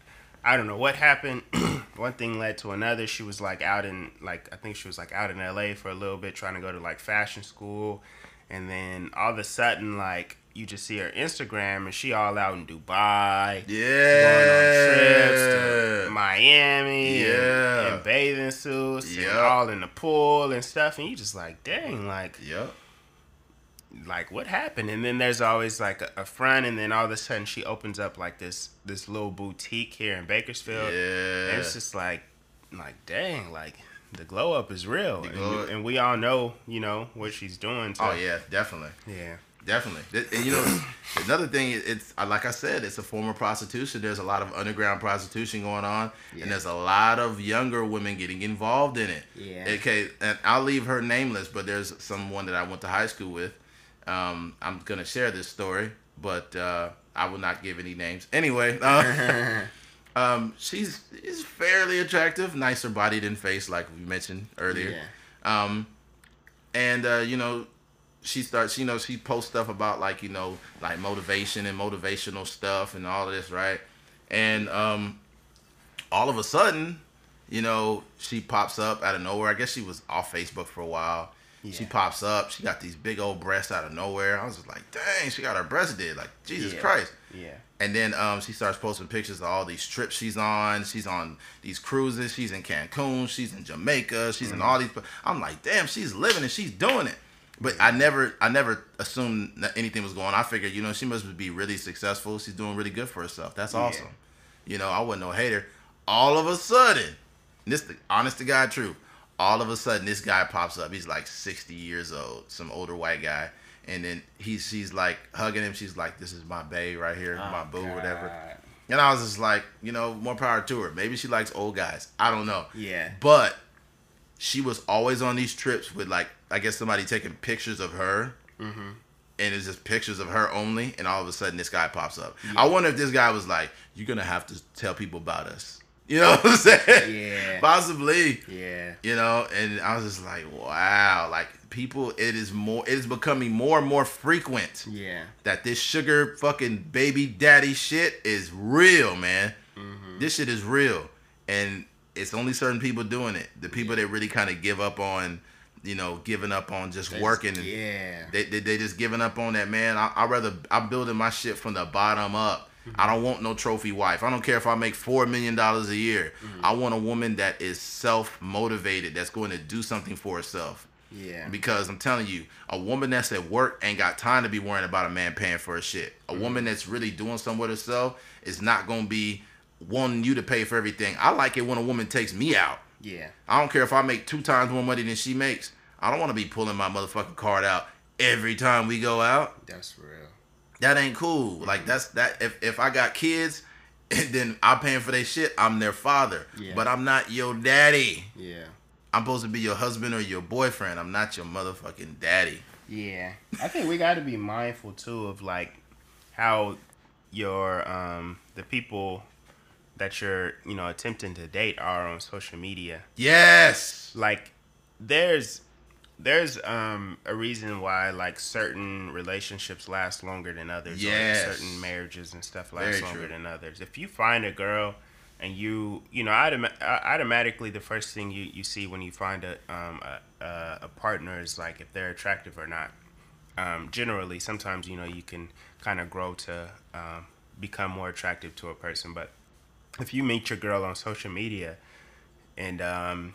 Speaker 2: I don't know what happened. [CLEARS THROAT] one thing led to another. She was like out in like I think she was like out in L.A. for a little bit trying to go to like fashion school, and then all of a sudden like you just see her Instagram and she all out in Dubai. Going on trips to
Speaker 1: Yeah.
Speaker 2: Miami
Speaker 1: Yeah.
Speaker 2: and, bathing suits and all in the pool and stuff, and you just like, dang, like,
Speaker 1: Yep.
Speaker 2: like what happened? And then there's always like a, a front, and then all of a sudden she opens up like this this little boutique here in Bakersfield,
Speaker 1: Yeah.
Speaker 2: and it's just like, like dang, like the glow up is real, and,
Speaker 1: glow
Speaker 2: we-
Speaker 1: up-
Speaker 2: and we all know, you know, what she's doing. So,
Speaker 1: Oh yeah, definitely.
Speaker 2: yeah,
Speaker 1: Definitely. And you know, [CLEARS THROAT] another thing, it's like I said, it's a form of prostitution. There's a lot of underground prostitution going on,
Speaker 2: Yeah.
Speaker 1: and there's a lot of younger women getting involved in it.
Speaker 2: Yeah.
Speaker 1: Okay, and I'll leave her nameless, but there's someone that I went to high school with. Um, I'm gonna share this story, but uh, I will not give any names. Anyway, uh, [LAUGHS] [LAUGHS] um, she's she's fairly attractive, nicer body than face, like we mentioned earlier.
Speaker 2: yeah,
Speaker 1: Um, and uh, you know, she starts. You know, she posts stuff about like you know, like motivation and motivational stuff and all of this, right? And um, all of a sudden, you know, she pops up out of nowhere. I guess she was off Facebook for a while. She pops up. She got these big old breasts out of nowhere. I was just like, dang, she got her breasts did. Like, Jesus
Speaker 2: Yeah.
Speaker 1: Christ.
Speaker 2: yeah,
Speaker 1: And then um, she starts posting pictures of all these trips she's on. She's on these cruises. She's in Cancun. She's in Jamaica. She's in all these. I'm like, damn, she's living and she's doing it. But I never, I never assumed that anything was going. on. I figured, you know, she must be really successful. She's doing really good for herself. That's
Speaker 2: Yeah.
Speaker 1: awesome. You know, I wasn't no hater. All of a sudden, this the honest to God truth. All of a sudden, this guy pops up. He's like 60 years old, some older white guy. And then he's she's like hugging him. She's like, "This is my babe right here, oh, my boo, whatever." And I was just like, you know, more power to her. Maybe she likes old guys. I don't know.
Speaker 2: Yeah.
Speaker 1: But she was always on these trips with like, I guess somebody taking pictures of her.
Speaker 2: Mm-hmm.
Speaker 1: And it's just pictures of her only. And all of a sudden, this guy pops up. I wonder if this guy was like, "You're gonna have to tell people about us." [LAUGHS] You know what I'm saying?
Speaker 2: Yeah.
Speaker 1: Possibly.
Speaker 2: Yeah.
Speaker 1: You know, and I was just like, wow, like people, it is more, it is becoming more and more frequent
Speaker 2: Yeah.
Speaker 1: that this sugar fucking baby daddy shit is real, man.
Speaker 2: Mm-hmm.
Speaker 1: This shit is real, and it's only certain people doing it. The people that really kind of give up on, you know, giving up on just working. And
Speaker 2: Yeah.
Speaker 1: They, they they just giving up on that, man. I I rather I'm building my shit from the bottom up.
Speaker 2: Mm-hmm.
Speaker 1: I don't want no trophy wife. I don't care if I make four million dollars a year.
Speaker 2: Mm-hmm.
Speaker 1: I want a woman that is self motivated, that's going to do something for herself.
Speaker 2: Yeah.
Speaker 1: Because I'm telling you, a woman that's at work ain't got time to be worrying about a man paying for her shit. A
Speaker 2: Mm-hmm.
Speaker 1: woman that's really doing something with herself is not gonna be wanting you to pay for everything. I like it when a woman takes me out.
Speaker 2: Yeah.
Speaker 1: I don't care if I make two times more money than she makes. I don't want to be pulling my motherfucking card out every time we go out.
Speaker 2: That's real.
Speaker 1: That ain't cool. Like that's that. If if I got kids, [LAUGHS] and then I'm paying for their shit, I'm their father.
Speaker 2: Yeah.
Speaker 1: But I'm not your daddy.
Speaker 2: Yeah.
Speaker 1: I'm supposed to be your husband or your boyfriend. I'm not your motherfucking daddy.
Speaker 2: Yeah. I think we got to be mindful too of like how your um the people that you're, you know, attempting to date are on social media.
Speaker 1: Yes.
Speaker 2: Like there's there's um a reason why like certain relationships last longer than others.
Speaker 1: Yes.
Speaker 2: Or certain marriages and stuff last
Speaker 1: Very
Speaker 2: longer
Speaker 1: true.
Speaker 2: than others. If you find a girl and you you know autom- automatically the first thing you, you see when you find a um a, a, a partner is like if they're attractive or not. Um, generally, sometimes you know you can kind of grow to um, become more attractive to a person, but if you meet your girl on social media and um,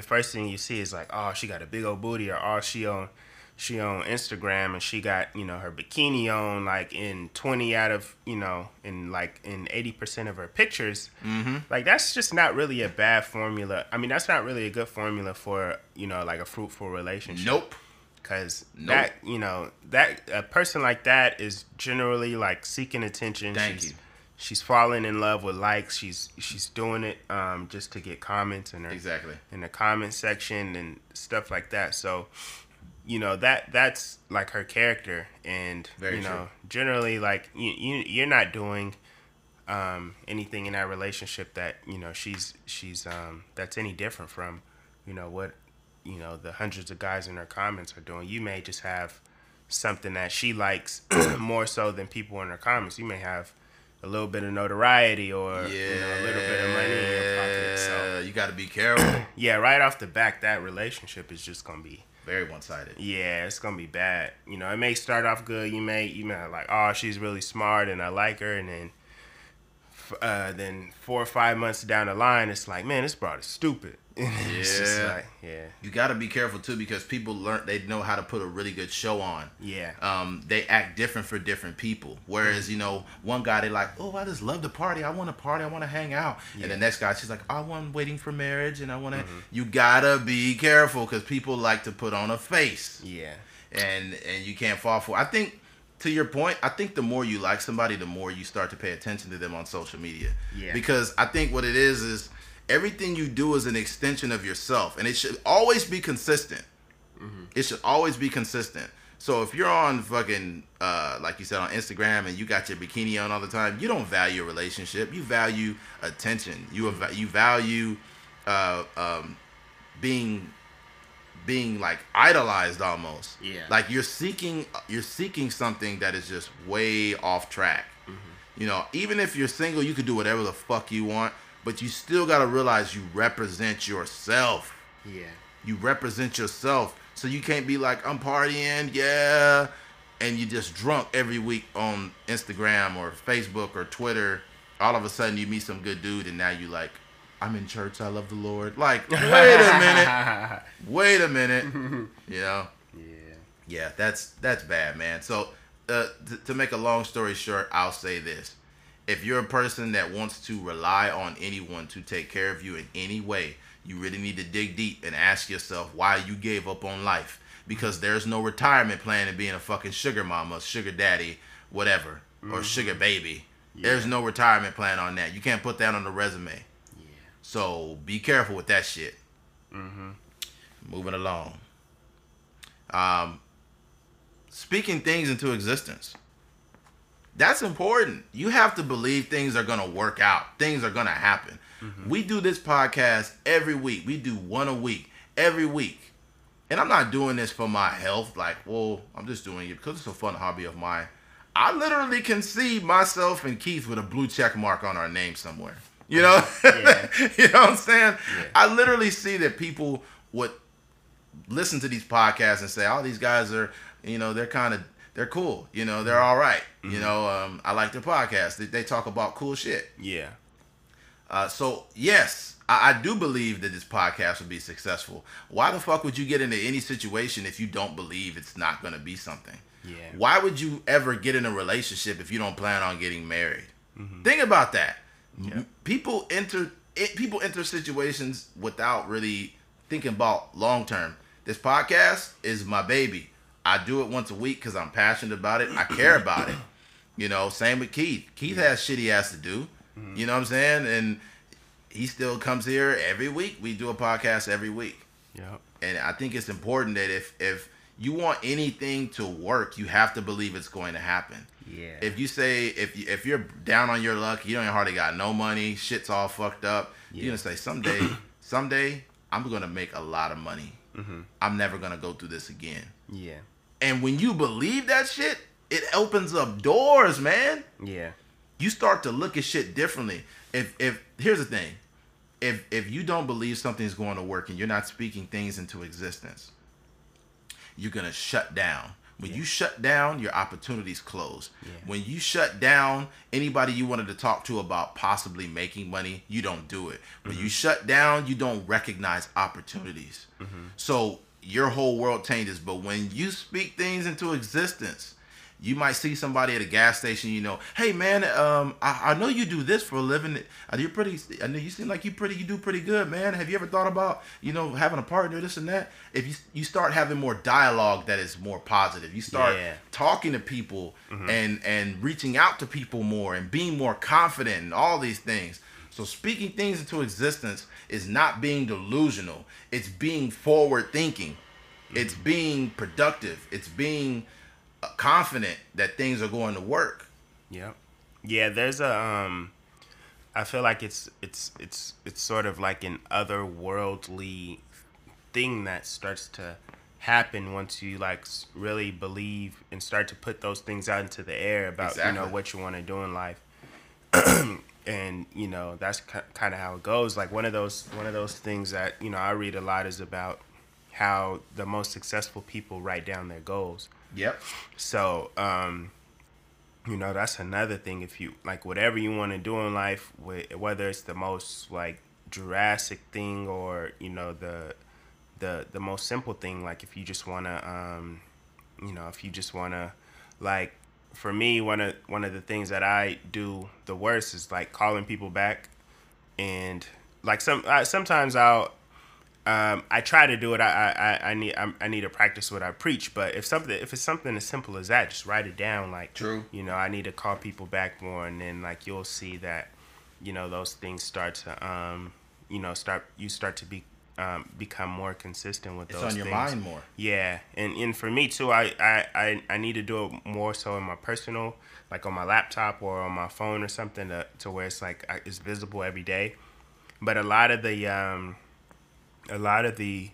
Speaker 2: the first thing you see is like, oh, she got a big old booty, or oh, she on she on Instagram and she got you know her bikini on like in twenty out of you know in like in eighty percent of her pictures. Mm-hmm. Like that's just not really a bad formula. I mean, that's not really a good formula for you know like a fruitful relationship.
Speaker 1: Nope.
Speaker 2: Because
Speaker 1: Nope.
Speaker 2: that you know that a person like that is generally like seeking attention.
Speaker 1: Thank
Speaker 2: she's,
Speaker 1: you.
Speaker 2: She's falling in love with likes. She's she's doing it um, just to get comments in her
Speaker 1: Exactly.
Speaker 2: in the comment section and stuff like that. So, you know that that's like her character, and
Speaker 1: Very
Speaker 2: you know
Speaker 1: true.
Speaker 2: generally like you, you you're not doing um, anything in that relationship that you know she's she's um, that's any different from you know what you know the hundreds of guys in her comments are doing. You may just have something that she likes [CLEARS THROAT] more so than people in her comments. You may have a little bit of notoriety or
Speaker 1: Yeah.
Speaker 2: you know, a little bit of money in your pocket. So
Speaker 1: you got to be careful. [CLEARS THROAT]
Speaker 2: yeah, right off the back, that relationship is just gonna be
Speaker 1: Very one sided.
Speaker 2: yeah, it's gonna be bad. You know, it may start off good. You may you may like, oh, she's really smart and I like her, and then uh, then four or five months down the line, it's like, man, this broad is stupid.
Speaker 1: Yeah.
Speaker 2: like, yeah,
Speaker 1: You got to be careful too because people learn they know how to put a really good show on.
Speaker 2: yeah,
Speaker 1: um, they act different for different people. Whereas,
Speaker 2: Mm-hmm.
Speaker 1: you know, one guy they like, oh, I just love to party. I want to party. I want to hang out. And the next guy, she's like, I want waiting for marriage, and I want to.
Speaker 2: Mm-hmm.
Speaker 1: You gotta be careful because people like to put on a face,
Speaker 2: yeah,
Speaker 1: and and you can't fall for. I think. To your point, I think the more you like somebody, the more you start to pay attention to them on social media.
Speaker 2: Yeah.
Speaker 1: Because I think what it is is everything you do is an extension of yourself, and it should always be consistent. It should always be consistent. So if you're on fucking uh, like you said on Instagram and you got your bikini on all the time, you don't value a relationship. You value attention. You eva- you value uh, um, being being like idolized almost.
Speaker 2: Yeah.
Speaker 1: Like you're seeking you're seeking something that is just way off track. You know, even if you're single, you could do whatever the fuck you want, but you still got to realize you represent yourself
Speaker 2: yeah,
Speaker 1: you represent yourself. So you can't be like, I'm partying, yeah, and you just drunk every week on Instagram or Facebook or Twitter. All of a sudden you meet some good dude and now you like, I'm in church, I love the Lord. Like, wait a minute. [LAUGHS] Wait a minute. You know?
Speaker 2: yeah,
Speaker 1: Yeah, that's that's bad, man. So, uh, to make a long story short, I'll say this: if you're a person that wants to rely on anyone to take care of you in any way, you really need to dig deep and ask yourself why you gave up on life. Because there's no retirement plan in being a fucking sugar mama, sugar daddy, whatever, or sugar baby. There's no retirement plan on that. You can't put that on the resume.
Speaker 2: yeah.
Speaker 1: So be careful with that shit. Moving along. Um, speaking things into existence. That's important. You have to believe things are gonna work out. Things are gonna happen. Mm-hmm. We do this podcast every week. We do one a week every week. And I'm not doing this for my health. Like, well, I'm just doing it because it's a fun hobby of mine. I literally can see myself and Keith with a blue check mark on our name somewhere. You know, mm-hmm. [LAUGHS]
Speaker 2: Yeah.
Speaker 1: you know what I'm saying?
Speaker 2: Yeah.
Speaker 1: I literally see that people would listen to these podcasts and say, "Oh, these guys are, you know, they're kind of, they're cool. You know, they're all right. You know, um, I like their podcast. They, they talk about cool shit.
Speaker 2: yeah.
Speaker 1: Uh, so yes, I, I do believe that this podcast will be successful. Why the fuck would you get into any situation if you don't believe it's not going to be something?
Speaker 2: Yeah.
Speaker 1: Why would you ever get in a relationship if you don't plan on getting married? Think about that. M- People enter it, people enter situations without really thinking about long term. This podcast is my baby. I do it once a week because I'm passionate about it. I care about it. You know, same with Keith. Keith has shit he has to do. You know what I'm saying? And he still comes here every week. We do a podcast every week.
Speaker 2: Yeah.
Speaker 1: And I think it's important that if if you want anything to work, you have to believe it's going to happen.
Speaker 2: Yeah.
Speaker 1: If you say if you, if you're down on your luck, you don't hardly got no money, shit's all fucked up. You're gonna say someday, [CLEARS THROAT] someday I'm gonna make a lot of money. mm-hmm. I'm never gonna go through this again.
Speaker 2: Yeah.
Speaker 1: And when you believe that shit, it opens up doors, man.
Speaker 2: Yeah.
Speaker 1: You start to look at shit differently. If if here's the thing, if if you don't believe something's going to work and you're not speaking things into existence, you're gonna shut down. When yeah. you shut down, your opportunities close. Yeah. When you shut down anybody you wanted to talk to about possibly making money, you don't do it. When mm-hmm. you shut down, you don't recognize opportunities. Mm-hmm. So your whole world changes. But when you speak things into existence, you might see somebody at a gas station, you know, hey man, um, I, I know you do this for a living. You're pretty. I know you seem like you pretty. You do pretty good, man. Have you ever thought about, you know, having a partner, this and that? If you you start having more dialogue that is more positive, you start yeah. talking to people mm-hmm. and and reaching out to people more and being more confident and all these things. So speaking things into existence is not being delusional. It's being forward thinking. Mm-hmm. It's being productive. It's being confident that things are going to work.
Speaker 2: Yeah, yeah. There's a um, I feel like it's it's it's it's sort of like an otherworldly thing that starts to happen once you like really believe and start to put those things out into the air about exactly. you know what you want to do in life. [CLEARS THROAT] and you know that's kind of how it goes like one of those one of those things that you know i read a lot is about how the most successful people write down their goals
Speaker 1: Yep.
Speaker 2: So, um, you know, that's another thing. If you like whatever you want to do in life, whether it's the most like drastic thing or you know the the the most simple thing, like if you just want to, um, you know, if you just want to, like, for me, one of one of the things that I do the worst is like calling people back, and like some I, sometimes I'll um, I try to do it. I I, I need I, I, need to practice what I preach. But if something if it's something as simple as that, just write it down. Like
Speaker 1: true.
Speaker 2: You know, I need to call people back more, and then like you'll see that, you know, those things start to um, you know, start you start to be um, become more consistent with
Speaker 1: it's
Speaker 2: those.
Speaker 1: It's on your
Speaker 2: things.
Speaker 1: mind more.
Speaker 2: Yeah, and and for me too, I, I I I need to do it more so in my personal, like on my laptop or on my phone or something, to to where it's like it's visible every day. But a lot of the um a lot of the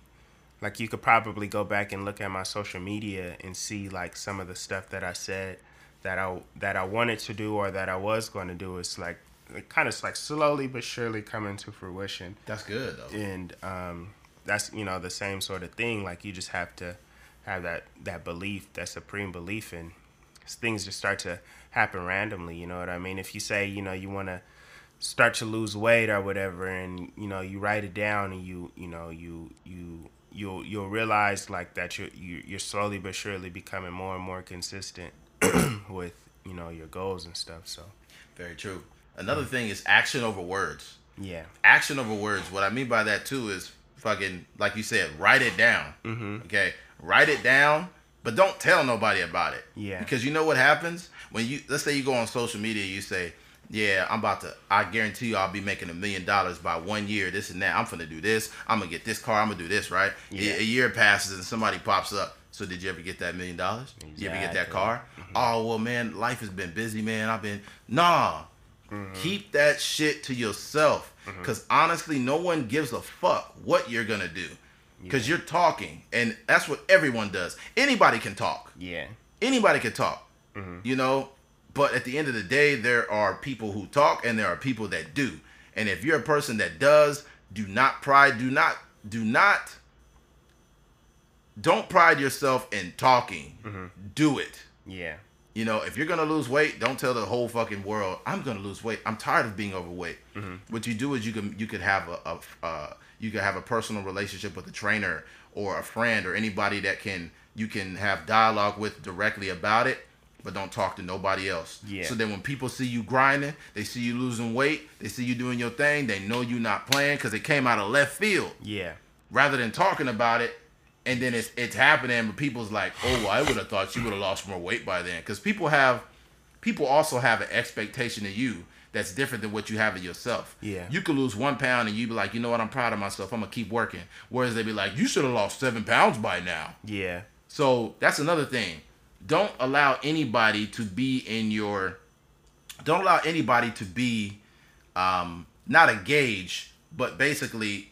Speaker 2: like you could probably go back and look at my social media and see like some of the stuff that I said that I that I wanted to do or that I was going to do is like it kind of like slowly but surely coming to fruition.
Speaker 1: That's good though.
Speaker 2: And um, that's you know the same sort of thing. Like you just have to have that that belief, that supreme belief, and things just start to happen randomly. You know what I mean? If you say you know you want to start to lose weight or whatever and you know you write it down and you you know you you you'll you'll realize like that you're you're slowly but surely becoming more and more consistent [CLEARS THROAT] with you know your goals and stuff so
Speaker 1: very true another mm thing is action over words
Speaker 2: yeah
Speaker 1: action over words what i mean by that too is fucking like you said write it down mm-hmm. okay write it down but don't tell nobody about it
Speaker 2: yeah
Speaker 1: because you know what happens when you let's say you go on social media you say yeah, I'm about to. I guarantee you, I'll be making a million dollars by one year. This and that. I'm gonna do this. I'm gonna get this car. I'm gonna do this. Right. Yeah. A, a year passes and somebody pops up. So did you ever get that million dollars? Exactly. You ever get that car? Mm-hmm. Oh well, man, life has been busy, man. I've been nah. Mm-hmm. Keep that shit to yourself, mm-hmm. cause honestly, no one gives a fuck what you're gonna do, cause you're talking, and that's what everyone does. Anybody can talk.
Speaker 2: Yeah.
Speaker 1: Anybody can talk. Mm-hmm. You know, but at the end of the day, there are people who talk and there are people that do. And if you're a person that does, do not pride, do not, do not, don't pride yourself in talking. Mm-hmm. Do it.
Speaker 2: Yeah.
Speaker 1: You know, if you're gonna lose weight, don't tell the whole fucking world I'm gonna lose weight. I'm tired of being overweight. Mm-hmm. What you do is you can you could have a, a uh, you could have a personal relationship with a trainer or a friend or anybody that can you can have dialogue with directly about it but don't talk to nobody else.
Speaker 2: Yeah.
Speaker 1: So then when people see you grinding, they see you losing weight, they see you doing your thing, they know you're not playing because it came out of left field.
Speaker 2: Yeah.
Speaker 1: Rather than talking about it, and then it's it's happening, but people's like, oh, well, I would have thought you would have lost more weight by then, because people have, people also have an expectation of you that's different than what you have of yourself.
Speaker 2: Yeah.
Speaker 1: You could lose one pound and you be like, you know what, I'm proud of myself. I'm gonna keep working. Whereas they be like, you should have lost seven pounds by now.
Speaker 2: Yeah.
Speaker 1: So that's another thing don't allow anybody to be in your don't allow anybody to be um, not a gauge but basically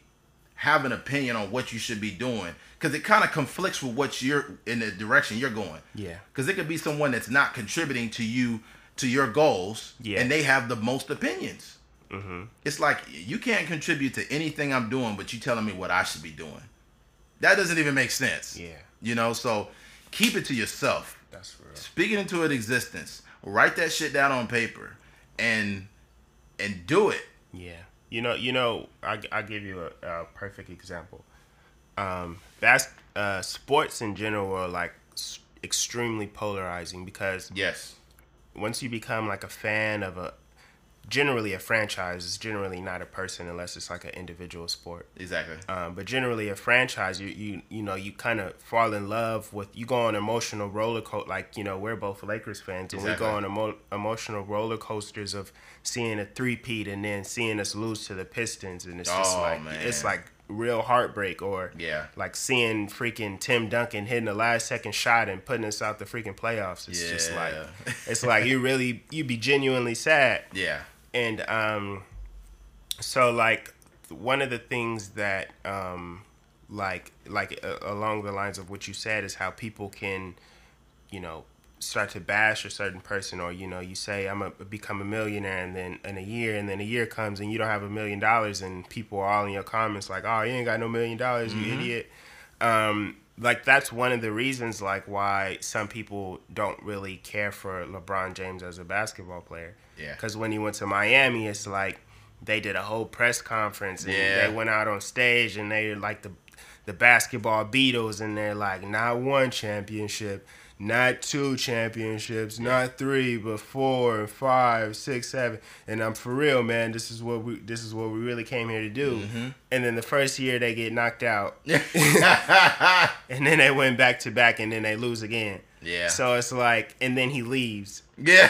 Speaker 1: have an opinion on what you should be doing because it kind of conflicts with what you're in the direction you're going.
Speaker 2: Yeah.
Speaker 1: Because it could be someone that's not contributing to you to your goals,
Speaker 2: Yeah.
Speaker 1: and they have the most opinions.
Speaker 2: Mm-hmm.
Speaker 1: It's like you can't contribute to anything I'm doing, but you telling me what I should be doing. That doesn't even make sense.
Speaker 2: Yeah.
Speaker 1: You know, so keep it to yourself.
Speaker 2: That's real.
Speaker 1: Speak it into an existence. Write that shit down on paper, and and do it.
Speaker 2: Yeah. You know, you know, I I give you a, a perfect example. Um, that's uh, sports in general are like s- extremely polarizing because
Speaker 1: Yes.
Speaker 2: once you become like a fan of a generally a franchise is generally not a person unless it's like an individual sport
Speaker 1: Exactly.
Speaker 2: um, but generally a franchise you you you know you kind of fall in love with you go on emotional roller coaster like you know we're both lakers fans and we go on emo- emotional roller coasters of seeing a three-peat and then seeing us lose to the pistons and it's just
Speaker 1: Oh,
Speaker 2: like
Speaker 1: man.
Speaker 2: it's like real heartbreak or
Speaker 1: Yeah.
Speaker 2: like seeing freaking Tim Duncan hitting the last second shot and putting us out the freaking playoffs. It's just like [LAUGHS] it's like you really you'd be genuinely sad.
Speaker 1: Yeah.
Speaker 2: And um so like one of the things that um like like uh, along the lines of what you said is how people can you know start to bash a certain person or you know you say i'm a become a millionaire and then in a year and then a year comes and you don't have a million dollars and people are all in your comments like oh you ain't got no million dollars you idiot um like that's one of the reasons like why some people don't really care for lebron james as a basketball player
Speaker 1: Yeah.
Speaker 2: because when he went to miami it's like they did a whole press conference and
Speaker 1: Yeah.
Speaker 2: they went out on stage and they like the the basketball Beatles and they're like not one championship, not two championships, not three, but four, five, six, seven. And I'm for real, man. This is what we this is what we really came here to do.
Speaker 1: Mm-hmm.
Speaker 2: And then the first year they get knocked out, [LAUGHS] [LAUGHS] and then they went back to back, and then they lose again.
Speaker 1: Yeah.
Speaker 2: So it's like, and then he leaves.
Speaker 1: yeah.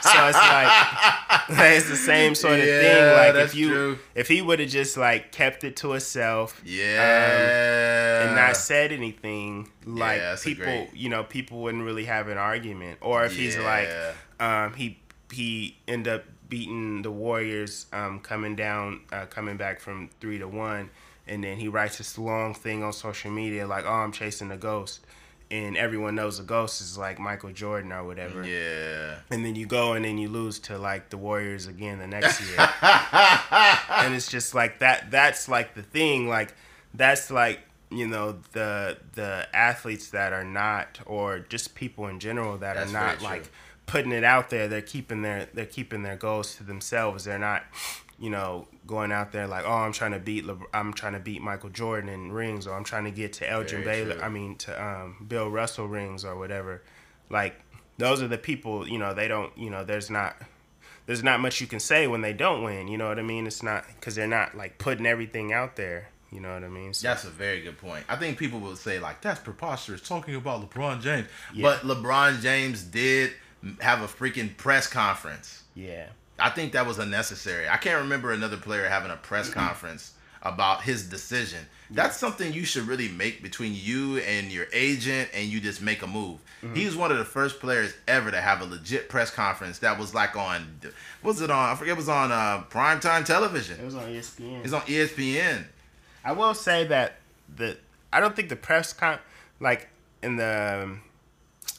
Speaker 2: So it's like [LAUGHS] it's the same sort of
Speaker 1: Yeah,
Speaker 2: thing. Like if you
Speaker 1: true.
Speaker 2: if he would have just like kept it to himself,
Speaker 1: yeah.
Speaker 2: and not said anything, like
Speaker 1: a
Speaker 2: people,
Speaker 1: great-
Speaker 2: you know, people wouldn't really have an argument. Or if he's like, um, he he end up beating the Warriors, um, coming down, uh, coming back from three to one, and then he writes this long thing on social media like, "Oh, I'm chasing a ghost," and everyone knows the ghost is like Michael Jordan or whatever.
Speaker 1: Yeah.
Speaker 2: And then you go and then you lose to like the Warriors again the next [LAUGHS] year. and it's just like that that's like the thing like that's like you know the the athletes that are not or just people in general that
Speaker 1: That's
Speaker 2: are not like putting it out there they're keeping their they're keeping their goals to themselves they're not you know going out there like oh I'm trying to beat Le- I'm trying to beat Michael Jordan in rings or I'm trying to get to Elgin
Speaker 1: Very
Speaker 2: Baylor
Speaker 1: true.
Speaker 2: I mean to um, Bill Russell rings or whatever like those are the people you know they don't you know there's not there's not much you can say when they don't win. You know what I mean? It's not because they're not like putting everything out there. You know what I mean? So,
Speaker 1: That's a very good point. I think people will say like that's preposterous talking about LeBron James.
Speaker 2: Yeah.
Speaker 1: But LeBron James did have a freaking press conference.
Speaker 2: yeah,
Speaker 1: I think that was unnecessary. I can't remember another player having a press [CLEARS THROAT] conference about his decision. That's something you should really make between you and your agent and you just make a move. He was one of the first players ever to have a legit press conference that was like on what was it on? I forget it was on uh primetime television.
Speaker 2: it was on ESPN.
Speaker 1: It's on ESPN.
Speaker 2: I will say that the I don't think the press con like in the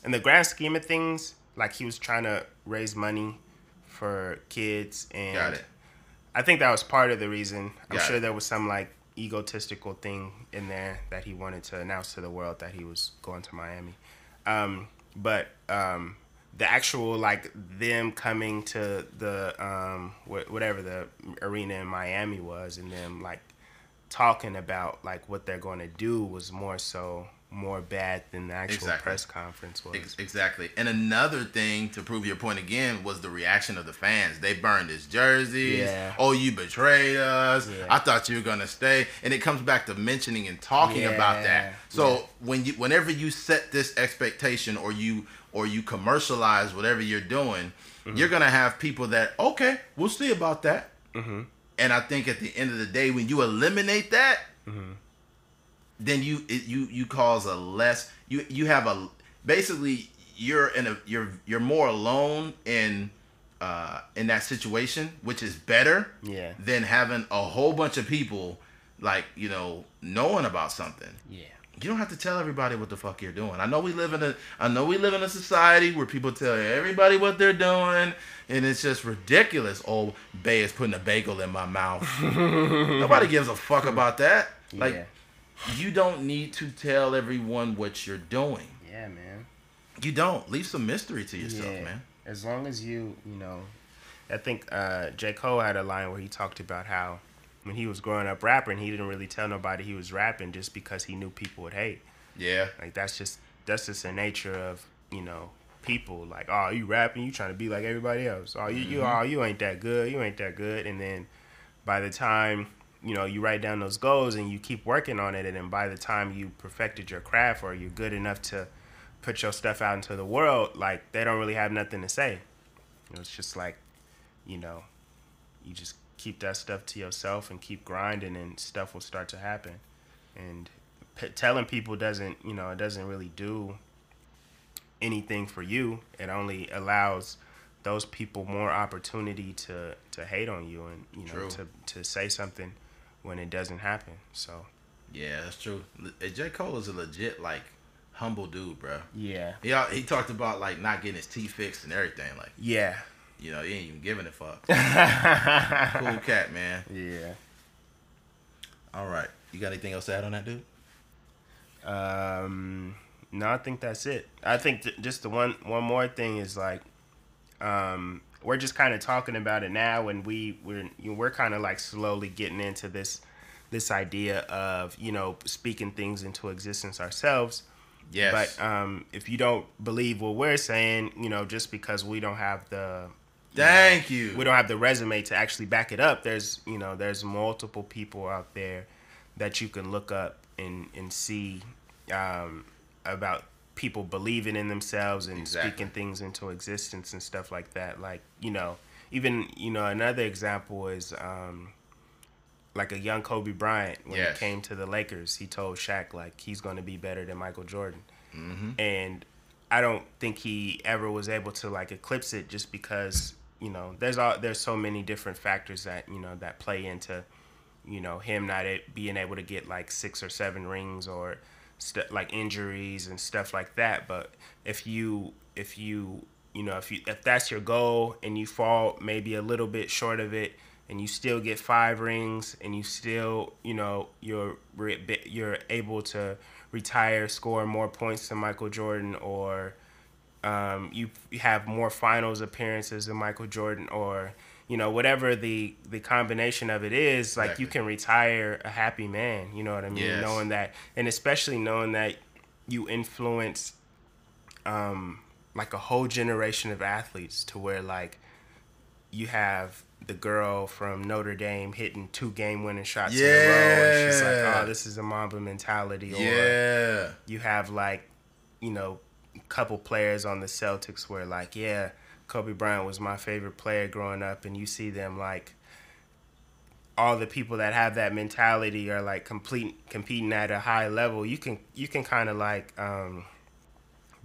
Speaker 2: in the grand scheme of things, like he was trying to raise money for kids and
Speaker 1: Got it.
Speaker 2: I think that was part of the reason. I'm
Speaker 1: Got
Speaker 2: sure
Speaker 1: it.
Speaker 2: there was some like egotistical thing in there that he wanted to announce to the world that he was going to Miami. Um, but um, the actual like them coming to the um, wh- whatever the arena in Miami was, and them like talking about like what they're going to do was more so more bad than the actual
Speaker 1: Exactly.
Speaker 2: press conference was.
Speaker 1: Ex- Exactly. And another thing to prove your point again was the reaction of the fans. They burned his jerseys.
Speaker 2: Yeah.
Speaker 1: Oh, you betrayed us.
Speaker 2: Yeah.
Speaker 1: I thought you were gonna stay. And it comes back to mentioning and talking about that. So
Speaker 2: Yeah.
Speaker 1: when you whenever you set this expectation or you or you commercialize whatever you're doing,
Speaker 2: Mm-hmm.
Speaker 1: you're gonna have people that, okay, we'll see about that.
Speaker 2: Mm-hmm.
Speaker 1: And I think at the end of the day, when you eliminate that,
Speaker 2: Mm-hmm.
Speaker 1: Then you it, you you cause a less you you have a basically you're in a you're you're more alone in uh in that situation, which is better
Speaker 2: Yeah.
Speaker 1: than having a whole bunch of people like you know knowing about something.
Speaker 2: Yeah.
Speaker 1: You don't have to tell everybody what the fuck you're doing. I know we live in a I know we live in a society where people tell everybody what they're doing and it's just ridiculous. Oh, Bay is putting a bagel in my mouth. [LAUGHS] Nobody gives a fuck about that. Like
Speaker 2: Yeah.
Speaker 1: You don't need to tell everyone what you're doing.
Speaker 2: Yeah, man.
Speaker 1: You don't. Leave some mystery to yourself,
Speaker 2: Yeah.
Speaker 1: man.
Speaker 2: As long as you, you know, I think uh, J. Cole had a line where he talked about how when he was growing up rapping, he didn't really tell nobody he was rapping just because he knew people would hate.
Speaker 1: Yeah.
Speaker 2: Like that's just that's just the nature of you know people. Like oh you rapping, you trying to be like everybody else. Oh you you oh you ain't that good, you ain't that good. And then by the time you know you write down those goals and you keep working on it, and then by the time you perfected your craft or you're good enough to put your stuff out into the world, like they don't really have nothing to say. You know, it's just like you know you just keep that stuff to yourself and keep grinding, and stuff will start to happen. And p- telling people doesn't you know it doesn't really do anything for you it only allows those people more opportunity to to hate on you and you know
Speaker 1: True.
Speaker 2: to to say something when it doesn't happen so
Speaker 1: Yeah, that's true. J. Cole is a legit like humble dude, bro.
Speaker 2: yeah
Speaker 1: He he talked about like not getting his teeth fixed and everything. Like
Speaker 2: yeah
Speaker 1: you know he ain't even giving a fuck. [LAUGHS] cool cat, man.
Speaker 2: yeah
Speaker 1: All right, you got anything else to add on that, dude?
Speaker 2: Um, no, I think that's it. I think th- just the one one more thing is like, um, we're just kind of talking about it now, and we we're you know, we're kind of like slowly getting into this this idea of you know speaking things into existence ourselves.
Speaker 1: Yes.
Speaker 2: But um, if you don't believe what we're saying, you know, just because we don't have the
Speaker 1: Thank you.
Speaker 2: we don't have the resume to actually back it up. There's you know there's multiple people out there that you can look up and and see um, about people believing in themselves and
Speaker 1: Exactly.
Speaker 2: speaking things into existence and stuff like that. Like you know even you know another example is um, like a young Kobe Bryant when
Speaker 1: Yes.
Speaker 2: he came to the Lakers. He told Shaq like he's going to be better than Michael Jordan,
Speaker 1: Mm-hmm.
Speaker 2: and I don't think he ever was able to like eclipse it just because you know there's all there's so many different factors that you know that play into you know him not being able to get like six or seven rings or st- like injuries and stuff like that but if you if you you know if you if that's your goal and you fall maybe a little bit short of it and you still get five rings and you still you know you're re- you're able to retire score more points than Michael Jordan or um, you have more finals appearances than Michael Jordan or you know whatever the the combination of it is like you can retire a happy man you know what I mean
Speaker 1: Yes.
Speaker 2: knowing that and especially knowing that you influence um like a whole generation of athletes to where like you have the girl from Notre Dame hitting two game winning shots in a row and she's like
Speaker 1: Yeah.
Speaker 2: oh this is a Mamba mentality or
Speaker 1: yeah.
Speaker 2: you have like, you know, a couple players on the Celtics where like, yeah, Kobe Bryant was my favorite player growing up, and you see them like all the people that have that mentality are like complete competing at a high level. You can you can kind of like um,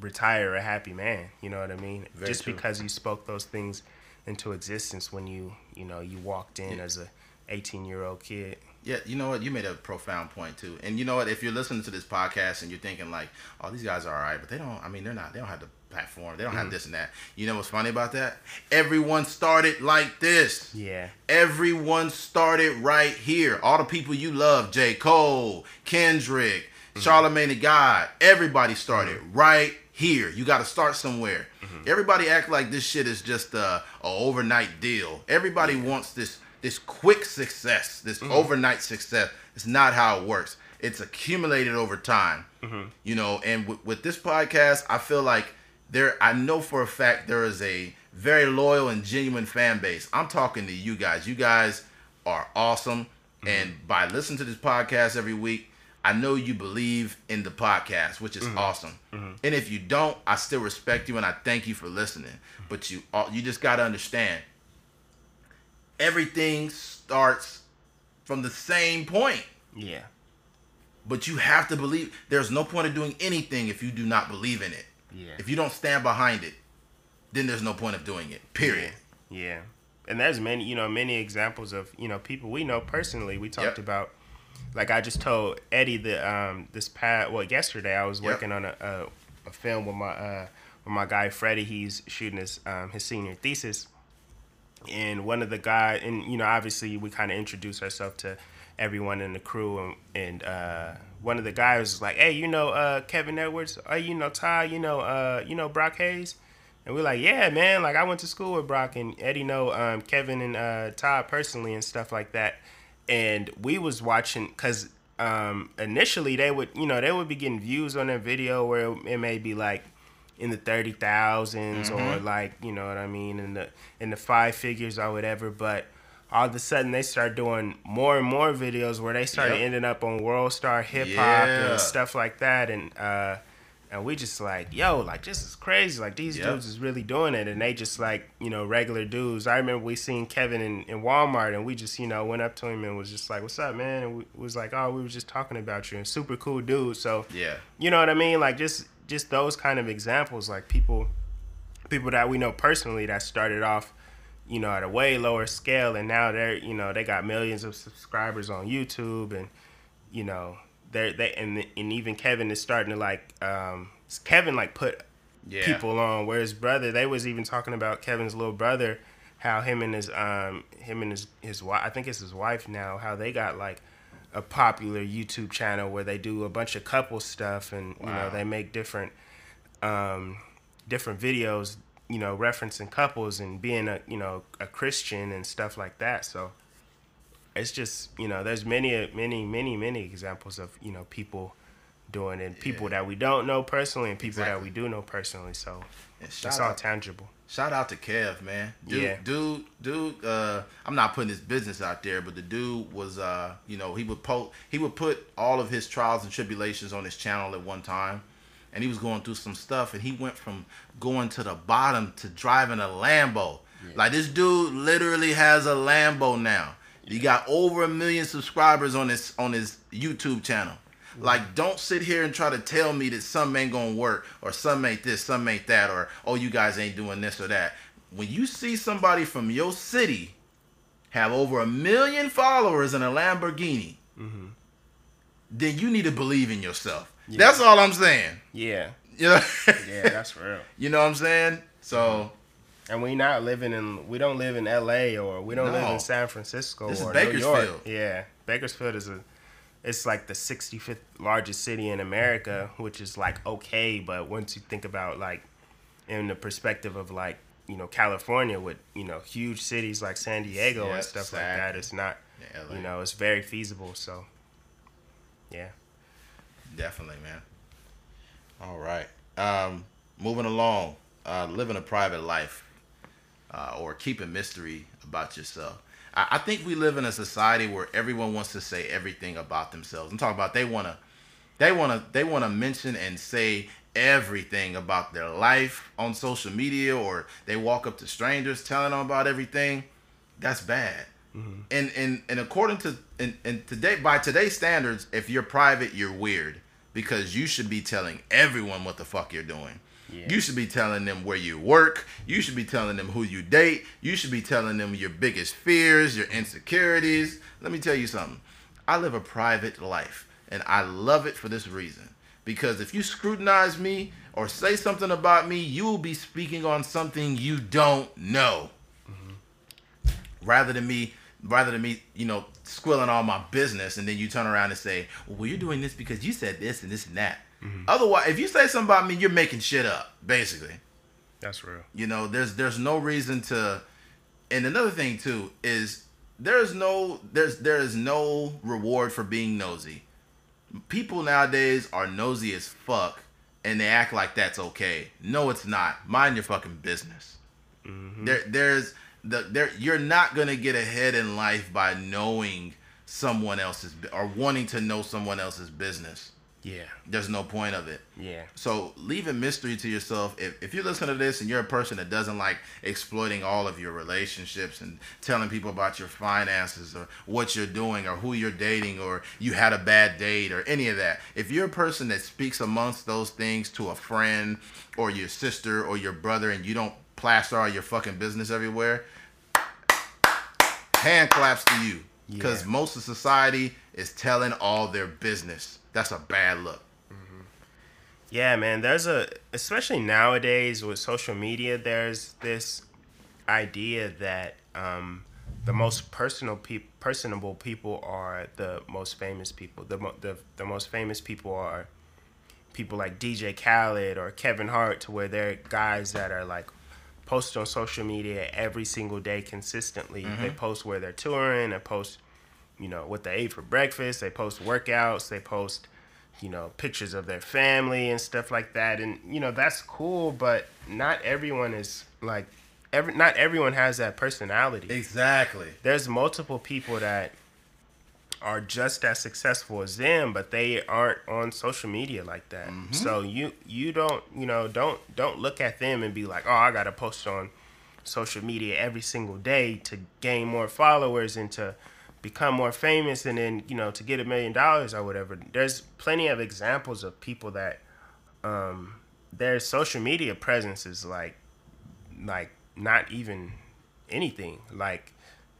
Speaker 2: retire a happy man. You know what I mean?
Speaker 1: Very
Speaker 2: Just
Speaker 1: true.
Speaker 2: because you spoke those things into existence when you you know you walked in as a 18 year old kid.
Speaker 1: Yeah, you know what? You made a profound point too. And you know what? If you're listening to this podcast and you're thinking like, "Oh, these guys are all right," but they don't. I mean, they're not. They don't have the platform. They don't have mm-hmm. this and that. You know what's funny about that? Everyone started like this.
Speaker 2: Yeah.
Speaker 1: Everyone started right here. All the people you love, J. Cole, Kendrick, mm-hmm. Charlemagne the God, everybody started mm-hmm. right here. You got to start somewhere. Everybody act like this shit is just a, a overnight deal. Everybody wants this this quick success, this overnight success. It's not how it works. It's accumulated over time. You know, and with, with this podcast, I feel like there I know for a fact there is a very loyal and genuine fan base. I'm talking to you guys. You guys are awesome. Mm-hmm. And by listening to this podcast every week, I know you believe in the podcast, which is mm-hmm. awesome. Mm-hmm. And if you don't, I still respect you and I thank you for listening. But you all you just gotta understand everything starts from the same point.
Speaker 2: Yeah.
Speaker 1: But you have to believe there's no point of doing anything if you do not believe in it.
Speaker 2: Yeah.
Speaker 1: If you don't stand behind it, then there's no point of doing it. Period.
Speaker 2: Yeah. And there's many, you know, many examples of, you know, people we know personally. We talked
Speaker 1: Yep.
Speaker 2: about, like I just told Eddie the um this past well yesterday I was
Speaker 1: Yep.
Speaker 2: working on a, a a film with my uh with my guy Freddie. He's shooting his um his senior thesis, and one of the guys and you know obviously we kind of introduce ourselves to everyone in the crew and, and uh one of the guys was like hey you know uh kevin edwards? Oh you know ty you know uh you know brock hayes? And we're like yeah man like i went to school with brock and eddie know um kevin and uh todd personally and stuff like that. And we was watching because um initially they would you know they would be getting views on their video where it may be like in the thirty thousands or like you know what I mean in the in the five figures or whatever. But all of a sudden they start doing more and more videos where they started
Speaker 1: Yep.
Speaker 2: ending up on World Star Hip Hop
Speaker 1: Yeah.
Speaker 2: and stuff like that. And uh, and we just like yo like this is crazy. Like these
Speaker 1: Yep.
Speaker 2: dudes is really doing it, and they just like you know regular dudes. I remember we seen Kevin in, in Walmart, and we just you know went up to him and was just like, "What's up, man?" And we was like, "Oh, we were just talking about you." And super cool dude. So
Speaker 1: Yeah.
Speaker 2: you know what I mean? Like just just those kind of examples, like people people that we know personally that started off, you know, at a way lower scale and now they're you know, they got millions of subscribers on YouTube and you know, they're they and and even Kevin is starting to like um Kevin like put
Speaker 1: Yeah.
Speaker 2: people on where his brother they was even talking about Kevin's little brother how him and his um him and his his wife I think it's his wife now how they got like a popular YouTube channel where they do a bunch of couple stuff and you know they make different um different videos you know referencing couples and being a you know a Christian and stuff like that so it's just you know there's many many many many examples of you know people doing it people
Speaker 1: Yeah.
Speaker 2: that we don't know personally and people that we do know personally so
Speaker 1: And
Speaker 2: it's all
Speaker 1: out,
Speaker 2: tangible
Speaker 1: shout out to Kev, man. Dude,
Speaker 2: Yeah.
Speaker 1: dude, dude. Uh, I'm not putting his business out there, but the dude was, uh, you know, he would po- he would put all of his trials and tribulations on his channel at one time, and he was going through some stuff, and he went from going to the bottom to driving a Lambo. Like this dude literally has a Lambo now. He got over a million subscribers on his on his YouTube channel. Mm. Like, don't sit here and try to tell me that some ain't gonna work, or some ain't this, some ain't that, or oh, you guys ain't doing this or that. When you see somebody from your city have over a million followers in a Lamborghini, mm-hmm. then you need to believe in yourself. That's all I'm saying.
Speaker 2: yeah
Speaker 1: know,
Speaker 2: yeah that's real [LAUGHS]
Speaker 1: you know what I'm saying. So mm-hmm.
Speaker 2: and we not living in we don't live in L.A. or we don't live in San Francisco
Speaker 1: This is
Speaker 2: or New York.
Speaker 1: Bakersfield.
Speaker 2: Yeah, Bakersfield is a it's like the 65th largest city in America, which is like okay, but once you think about like in the perspective of like you know California with you know huge cities like San Diego
Speaker 1: Yeah,
Speaker 2: and stuff like that, it's not
Speaker 1: Yeah,
Speaker 2: you know it's very feasible. So yeah,
Speaker 1: Definitely, man. All right. Um, moving along, uh, living a private life uh, or keeping mystery about yourself. I, I think we live in a society where everyone wants to say everything about themselves. I'm talking about they wanna, they wanna, they wanna mention and say everything about their life on social media, or they walk up to strangers telling them about everything. That's bad. Mm-hmm. And and and according to and, and today by today's standards, if you're private, you're weird because you should be telling everyone what the fuck you're doing.
Speaker 2: Yeah.
Speaker 1: You should be telling them where you work. You should be telling them who you date. You should be telling them your biggest fears, your insecurities. Let me tell you something. I live a private life, and I love it for this reason. Because if you scrutinize me or say something about me, you will be speaking on something you don't know mm-hmm. rather than me rather than me you know squilling all my business and then you turn around and say well you're doing this because you said this and this and that. Mm-hmm. Otherwise if you say something about me you're making shit up basically.
Speaker 2: That's real.
Speaker 1: you know there's there's no reason to and another thing too is there's no there's there is no reward for being nosy. People nowadays are nosy as fuck and they act like that's okay. No it's not. Mind your fucking business. Mm-hmm. There there's the there you're not gonna get ahead in life by knowing someone else's or wanting to know someone else's business.
Speaker 2: Yeah,
Speaker 1: there's no point of it.
Speaker 2: Yeah,
Speaker 1: so leave a mystery to yourself. If, if you listen to this and you're a person that doesn't like exploiting all of your relationships and telling people about your finances or what you're doing or who you're dating or you had a bad date or any of that, if you're a person that speaks amongst those things to a friend or your sister or your brother and you don't plaster all your fucking business everywhere, hand claps to you. because
Speaker 2: Yeah.
Speaker 1: most of society is telling all their business. That's a bad look.
Speaker 2: Yeah, man. There's a especially nowadays with social media. There's this idea that um, the most personal peop personable people are the most famous people. The, mo- the the most famous people are people like DJ Khaled or Kevin Hart, to where they're guys that are like post on social media every single day consistently. Mm-hmm. They post where they're touring. They post, you know, what they ate for breakfast. They post workouts. They post, you know, pictures of their family and stuff like that. And you know that's cool, but not everyone is like, every not everyone has that personality
Speaker 1: Exactly.
Speaker 2: there's multiple people that are just as successful as them but they aren't on social media like that. So you you don't you know don't don't look at them and be like oh i gotta post on social media every single day to gain more followers and to become more famous and then you know to get a million dollars or whatever. There's plenty of examples of people that um their social media presence is like like not even anything. Like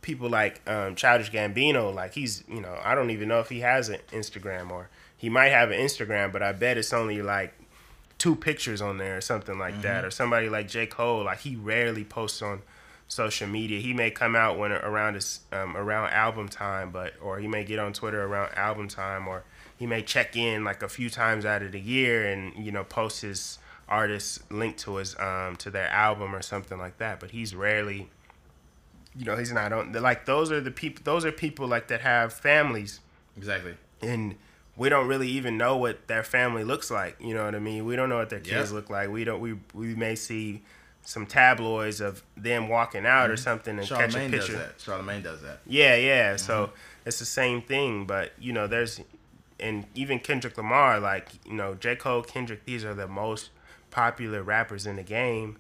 Speaker 2: people like um, Childish Gambino, like he's you know I don't even know if he has an Instagram or he might have an Instagram, but I bet it's only like two pictures on there or something like that. Or somebody like J Cole, like he rarely posts on social media. He may come out when around his um, around album time, but or he may get on Twitter around album time, or he may check in like a few times out of the year and you know post his artist link to his um to their album or something like that. But he's rarely, you know, he's not on. Like those are the people. Those are people like that have families
Speaker 1: Exactly.
Speaker 2: and we don't really even know what their family looks like. You know what I mean? We don't know what their kids
Speaker 1: Yeah.
Speaker 2: look like. We don't. We we may see some tabloids of them walking out or mm-hmm. something and catch a
Speaker 1: Charlemagne does
Speaker 2: picture.
Speaker 1: that. Charlemagne does that.
Speaker 2: Yeah, yeah. Mm-hmm. So it's the same thing, but you know, there's and even Kendrick Lamar, like you know, J Cole, Kendrick, these are the most popular rappers in the game,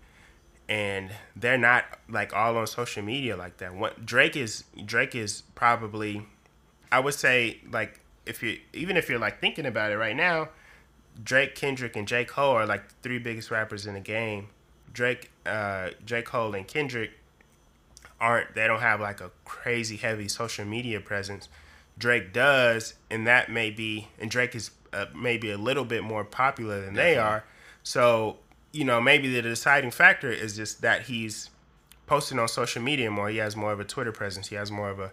Speaker 2: and they're not like all on social media like that. What Drake is, Drake is probably, I would say, like if you even if you're like thinking about it right now, Drake, Kendrick, and J Cole are like the three biggest rappers in the game. Drake, uh, J Cole, and Kendrick aren't they don't have like a crazy heavy social media presence. Drake does, and that may be, and Drake is uh, maybe a little bit more popular than they are. So you know, maybe the deciding factor is just that he's posting on social media more. He has more of a Twitter presence. He has more of a,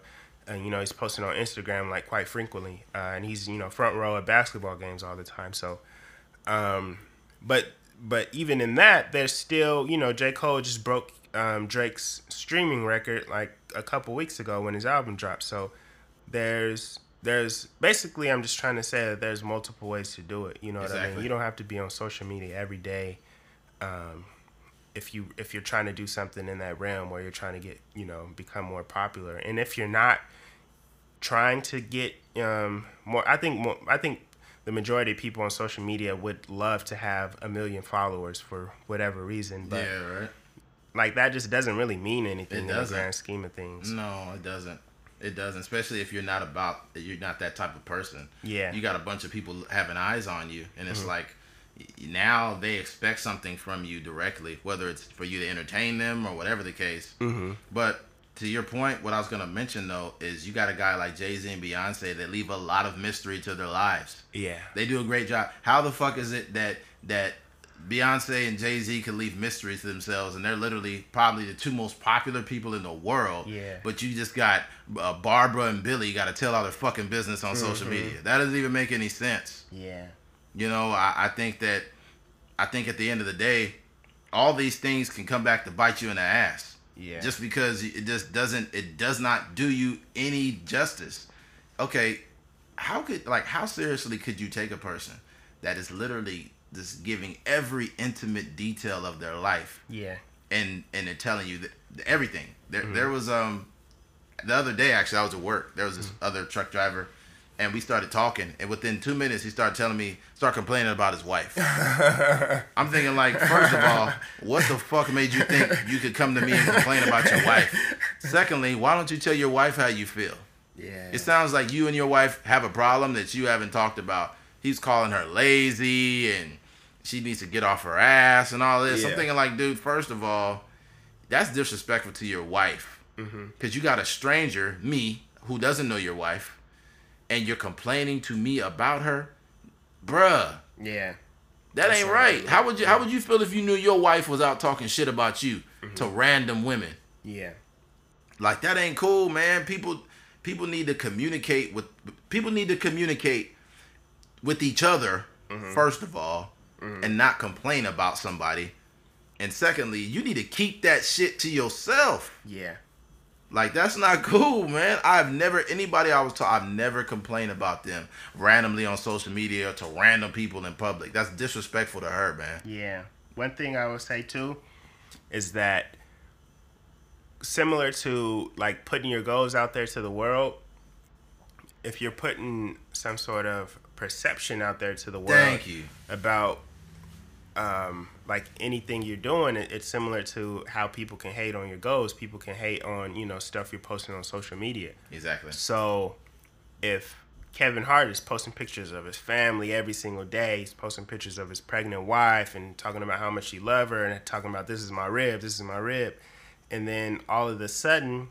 Speaker 2: uh, you know, he's posting on Instagram like quite frequently, uh, and he's you know front row at basketball games all the time. So, um, but but even in that, there's still you know J Cole just broke um, Drake's streaming record like a couple weeks ago when his album dropped. So there's there's basically I'm just trying to say that there's multiple ways to do it. You know what I mean? You don't have to be on social media every day. Um, if you if you're trying to do something in that realm where you're trying to get you know become more popular, and if you're not trying to get um, more, I think more, I think the majority of people on social media would love to have a million followers for whatever reason, but
Speaker 1: yeah, right.
Speaker 2: like that just doesn't really mean anything in the grand scheme of things.
Speaker 1: No, it doesn't. It doesn't, especially if you're not about you're not that type of person.
Speaker 2: Yeah. Mm-hmm.
Speaker 1: You got a bunch of people having eyes on you and it's like y- now they expect something from you directly, whether it's for you to entertain them or whatever the case.
Speaker 2: Mm-hmm.
Speaker 1: But to your point, what I was gonna mention though is you got a guy like Jay Z and Beyonce that leave a lot of mystery to their lives.
Speaker 2: Yeah.
Speaker 1: They do a great job. How the fuck is it that that Beyonce and Jay Z can leave mysteries to themselves, and they're literally probably the two most popular people in the world.
Speaker 2: Yeah.
Speaker 1: But you just got uh, Barbara and Billy got to tell all their fucking business on social
Speaker 2: Mm-hmm.
Speaker 1: media. That doesn't even make any sense.
Speaker 2: Yeah.
Speaker 1: You know, I, I think that I think at the end of the day, all these things can come back to bite you in the ass.
Speaker 2: Yeah.
Speaker 1: Just because it just doesn't it does not do you any justice. Okay, how could like how seriously could you take a person that is literally just giving every intimate detail of their life
Speaker 2: Yeah.
Speaker 1: and and they're telling you that everything. There
Speaker 2: Mm-hmm.
Speaker 1: there was um the other day actually I was at work. There was this
Speaker 2: Mm-hmm.
Speaker 1: other truck driver and we started talking and within 2 minutes he started telling me start complaining about his wife. [LAUGHS] I'm thinking like first of all, what the fuck made you think you could come to me and complain about your wife? Secondly, why don't you tell your wife how you feel?
Speaker 2: Yeah.
Speaker 1: It sounds like you and your wife have a problem that you haven't talked about. He's calling her lazy and she needs to get off her ass and all this. I'm thinking like, dude, first of all, that's disrespectful to your wife.
Speaker 2: Mm-hmm.
Speaker 1: Cause you got a stranger, me, who doesn't know your wife, and you're complaining to me about her, bruh.
Speaker 2: Yeah.
Speaker 1: That
Speaker 2: That's
Speaker 1: ain't right.
Speaker 2: right.
Speaker 1: How would you How would you feel if you knew your wife was out talking shit about you mm-hmm. to random women?
Speaker 2: Yeah.
Speaker 1: Like that ain't cool, man. People people need to communicate with people need to communicate with each other mm-hmm. first of all, mm-hmm. and not complain about somebody. And secondly, you need to keep that shit to yourself.
Speaker 2: Yeah.
Speaker 1: Like that's not [LAUGHS] cool, man. I've never anybody I was taught. I've never complained about them randomly on social media or to random people in public. That's disrespectful to her, man.
Speaker 2: Yeah. One thing I would say too is that similar to like putting your goals out there to the world, if you're putting some sort of perception out there to the world
Speaker 1: Thank you.
Speaker 2: about um, like anything you're doing, it, it's similar to how people can hate on your goals. People can hate on you know stuff you're posting on social media.
Speaker 1: Exactly.
Speaker 2: So if Kevin Hart is posting pictures of his family every single day, he's posting pictures of his pregnant wife and talking about how much he love her and talking about this is my rib, this is my rib. And then all of a sudden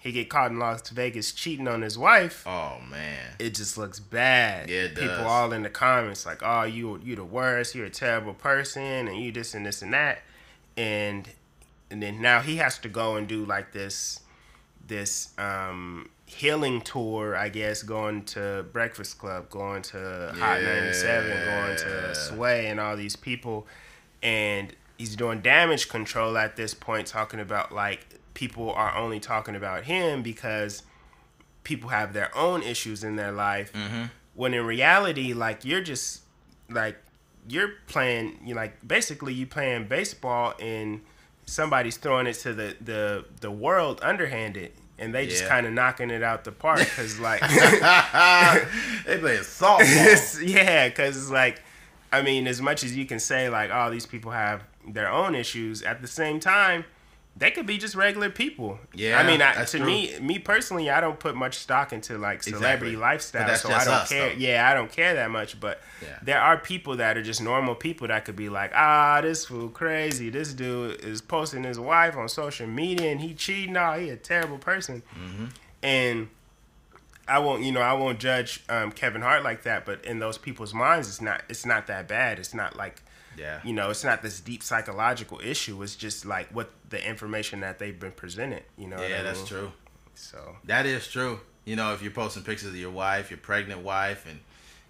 Speaker 2: he get caught in Las Vegas cheating on his wife.
Speaker 1: Oh man.
Speaker 2: It just looks bad.
Speaker 1: Yeah,
Speaker 2: People
Speaker 1: does.
Speaker 2: all in the comments like, "Oh, you you the worst. You're a terrible person, and you this and this and that." And and then now he has to go and do like this this um healing tour, I guess, going to Breakfast Club, going to Hot 97, going to Sway and all these people and he's doing damage control at this point talking about like people are only talking about him because people have their own issues in their life. Mm-hmm. When in reality like you're just like you're playing you like basically you playing baseball and somebody's throwing it to the the the world underhanded and they just kind of knocking it out the park because like [LAUGHS]
Speaker 1: they playing softball. [LAUGHS]
Speaker 2: yeah, because it's like, I mean, as much as you can say like, oh, these people have their own issues, at the same time, they could be just regular people.
Speaker 1: Yeah,
Speaker 2: I mean, I, to
Speaker 1: true.
Speaker 2: me, me personally, I don't put much stock into like celebrity
Speaker 1: Exactly.
Speaker 2: lifestyle, so I don't
Speaker 1: us,
Speaker 2: care.
Speaker 1: though.
Speaker 2: Yeah, I don't care that much. But
Speaker 1: Yeah.
Speaker 2: there are people that are just normal people that could be like, ah, this fool crazy. This dude is posting his wife on social media and he cheating. Oh, he a terrible person.
Speaker 1: Mm-hmm.
Speaker 2: And I won't, you know, I won't judge um, Kevin Hart like that, but in those people's minds, it's not, it's not that bad. It's not like,
Speaker 1: Yeah.
Speaker 2: you know, it's not this deep psychological issue. It's just like what the information that they've been presented. You know,
Speaker 1: Yeah, that's
Speaker 2: mean?
Speaker 1: true.
Speaker 2: So
Speaker 1: That is true. You know, if you're posting pictures of your wife, your pregnant wife, and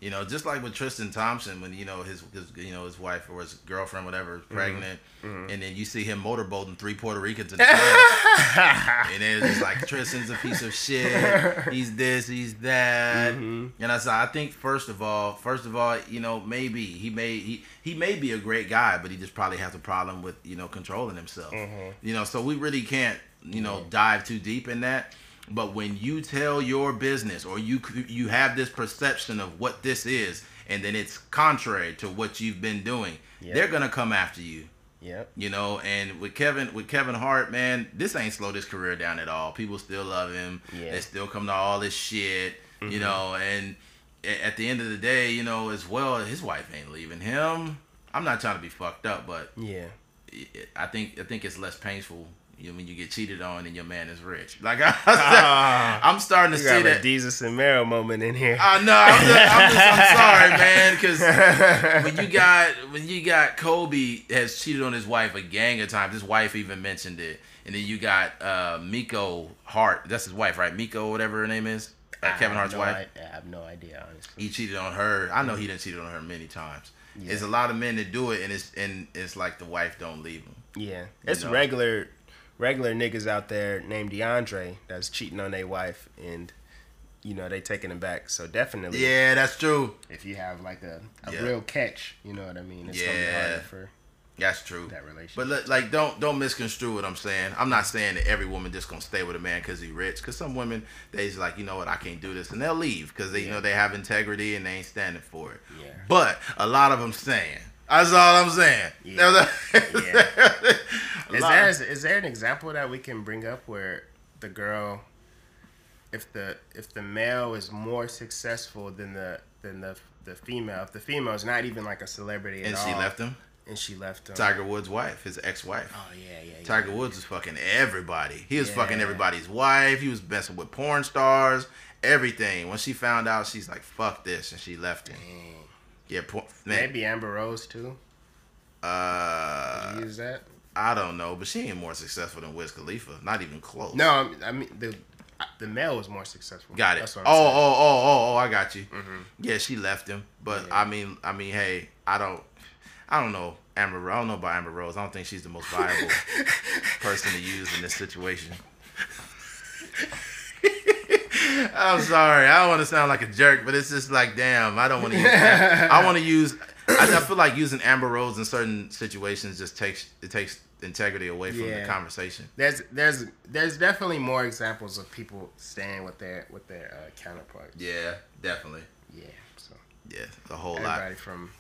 Speaker 1: you know, just like with Tristan Thompson, when you know his, his you know his wife or his girlfriend, whatever, is mm-hmm. pregnant, mm-hmm. and then you see him motorboating three Puerto Ricans in the [LAUGHS] and then it's just like Tristan's a piece of shit. He's this, he's that, mm-hmm. and I said, I think first of all, first of all, you know, maybe he may he he may be a great guy, but he just probably has a problem with you know controlling himself. You know, so we really can't you know dive too deep in that. But when you tell your business or you you have this perception of what this is, and then it's contrary to what you've been doing,
Speaker 2: Yeah.
Speaker 1: they're gonna come after you.
Speaker 2: Yep.
Speaker 1: You know, and with Kevin with Kevin Hart, man, this ain't slowed his career down at all. People still love him.
Speaker 2: Yeah.
Speaker 1: They still come to all this shit. You mm-hmm. know, and at the end of the day, you know, as well, his wife ain't leaving him. I'm not trying to be fucked up, but
Speaker 2: Yeah.
Speaker 1: I think I think it's less painful you know, when you get cheated on and your man is rich. Like [LAUGHS] I,
Speaker 2: Ah.
Speaker 1: I'm starting to
Speaker 2: You
Speaker 1: see
Speaker 2: got a
Speaker 1: that.
Speaker 2: Jesus and Mero moment in here.
Speaker 1: I know. I'm, just, I'm, just, I'm [LAUGHS] sorry, man, because [LAUGHS] when you got when you got Kobe has cheated on his wife a gang of times. His wife even mentioned it, and then you got uh, Miko Hart. That's his wife, right? Miko, whatever her name is, uh, Kevin Hart's
Speaker 2: no
Speaker 1: wife.
Speaker 2: I, I have no idea, honestly.
Speaker 1: He cheated on her. I know he didn't cheat on her many times.
Speaker 2: Yeah.
Speaker 1: There's a lot of men that do it, and it's and it's like the wife don't leave him.
Speaker 2: Yeah, it's
Speaker 1: know?
Speaker 2: regular, regular niggas out there named DeAndre that's cheating on their wife, and you know they taking him back. So definitely,
Speaker 1: Yeah, that's true.
Speaker 2: if you have like a, a
Speaker 1: Yeah.
Speaker 2: real catch, you know what I mean. It's gonna be
Speaker 1: Yeah.
Speaker 2: harder for
Speaker 1: That's true.
Speaker 2: that relationship.
Speaker 1: But li- like, don't don't misconstrue what I'm saying. I'm not saying that every woman just gonna stay with a man because he rich. Because some women, they's like, you know what, I can't do this, and they'll leave because they, you know, they have integrity and they ain't standing for it.
Speaker 2: Yeah.
Speaker 1: But a lot of them saying. That's all I'm saying.
Speaker 2: Yeah.
Speaker 1: yeah. [LAUGHS]
Speaker 2: Is there is there an example that we can bring up where the girl, if the if the male is more successful than the than the the female, if the female is not even like a celebrity
Speaker 1: and
Speaker 2: at
Speaker 1: she
Speaker 2: all,
Speaker 1: left him.
Speaker 2: And she left him.
Speaker 1: Tiger Woods' wife, his ex-wife.
Speaker 2: Oh yeah, yeah. yeah
Speaker 1: Tiger
Speaker 2: yeah.
Speaker 1: Woods was fucking everybody. He was
Speaker 2: Yeah.
Speaker 1: fucking everybody's wife. He was messing with porn stars, everything. When she found out, she's like, "Fuck this," and she left him.
Speaker 2: Dang.
Speaker 1: Yeah, man.
Speaker 2: Maybe Amber Rose too.
Speaker 1: Uh,
Speaker 2: use that?
Speaker 1: I don't know, but she ain't more successful than Wiz Khalifa. Not even close.
Speaker 2: No, I mean- I mean the the male was more successful.
Speaker 1: Got it. Oh,
Speaker 2: what I'm saying.
Speaker 1: oh, oh, oh, oh, I got you.
Speaker 2: Mhm.
Speaker 1: Yeah, she left him, but
Speaker 2: Yeah.
Speaker 1: I mean, I mean, hey, I don't, I don't know Amber. I don't know about Amber Rose. I don't think she's the most viable [LAUGHS] person to use in this situation. [LAUGHS] I'm sorry. I don't want to sound like a jerk, but it's just like, damn, I don't want to use. I [LAUGHS] want to use. I, I feel like using Amber Rose in certain situations just takes it takes integrity away from the conversation.
Speaker 2: There's there's there's definitely more examples of people staying with their with their uh, counterparts.
Speaker 1: Yeah, definitely.
Speaker 2: Yeah. So
Speaker 1: Yeah, a whole
Speaker 2: everybody
Speaker 1: lot.
Speaker 2: from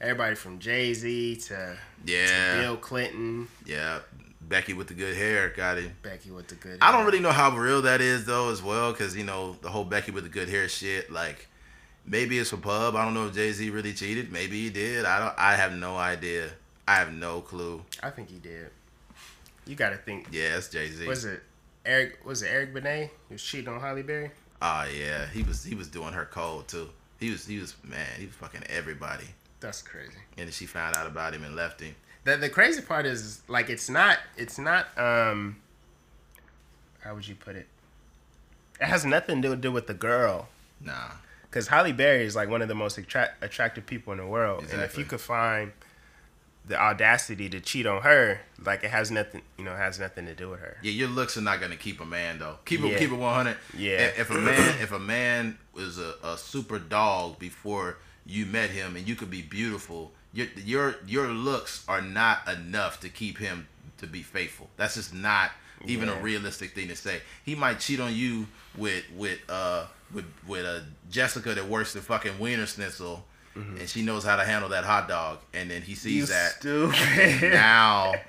Speaker 2: everybody from Jay Z to,
Speaker 1: Yeah,
Speaker 2: to Bill Clinton,
Speaker 1: yeah. Becky with the good hair got him.
Speaker 2: Becky with the good. Hair.
Speaker 1: I don't really know how real that is though, as well, because you know the whole Becky with the good hair shit. Like, maybe it's for pub. I don't know if Jay Z really cheated. Maybe he did. I don't. I have no idea. I have no clue.
Speaker 2: I think he did. You got to think.
Speaker 1: Yeah, it's Jay Z.
Speaker 2: Was it Eric? Was it Eric Benet He was cheating on Halle Berry?
Speaker 1: Oh yeah, he was. He was doing her cold too. He was. He was. Man, he was fucking everybody.
Speaker 2: That's crazy.
Speaker 1: And then she found out about him and left him.
Speaker 2: The the crazy part is like it's not it's not um how would you put it? It has nothing to do with the girl.
Speaker 1: Nah.
Speaker 2: Because Halle Berry is like one of the most attract- attractive people in the world, and if you could find the audacity to cheat on her, like it has nothing, you know, it has nothing to do with her.
Speaker 1: Yeah, your looks are not gonna keep a man though. Keep it
Speaker 2: Yeah.
Speaker 1: keep it one hundred.
Speaker 2: Yeah.
Speaker 1: If, if a man if a man was a, a super dog before you met him and you could be beautiful, your your your looks are not enough to keep him to be faithful. That's just not even
Speaker 2: Yeah.
Speaker 1: a realistic thing to say. He might cheat on you with with uh with with a Jessica that works the fucking Wienerschnitzel. And she knows how to handle that hot dog, and then he sees that
Speaker 2: stupid.
Speaker 1: now, [LAUGHS]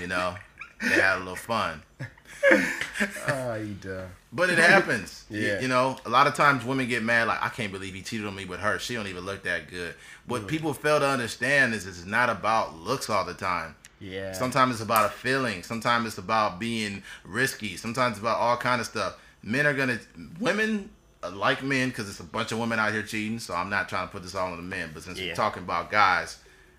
Speaker 1: you know, they had a little fun.
Speaker 2: You dumb.
Speaker 1: But it happens. [LAUGHS]
Speaker 2: Yeah.
Speaker 1: You, know, a lot of times women get mad, like, I can't believe he cheated on me with her. She don't even look that good. What people fail to understand is it's not about looks all the time.
Speaker 2: Yeah.
Speaker 1: Sometimes it's about a feeling. Sometimes it's about being risky. Sometimes it's about all kind of stuff. Men are gonna, women uh, like men because it's a bunch of women out here cheating. So I'm not trying to put this all on the men. But since
Speaker 2: Yeah.
Speaker 1: we're talking about guys,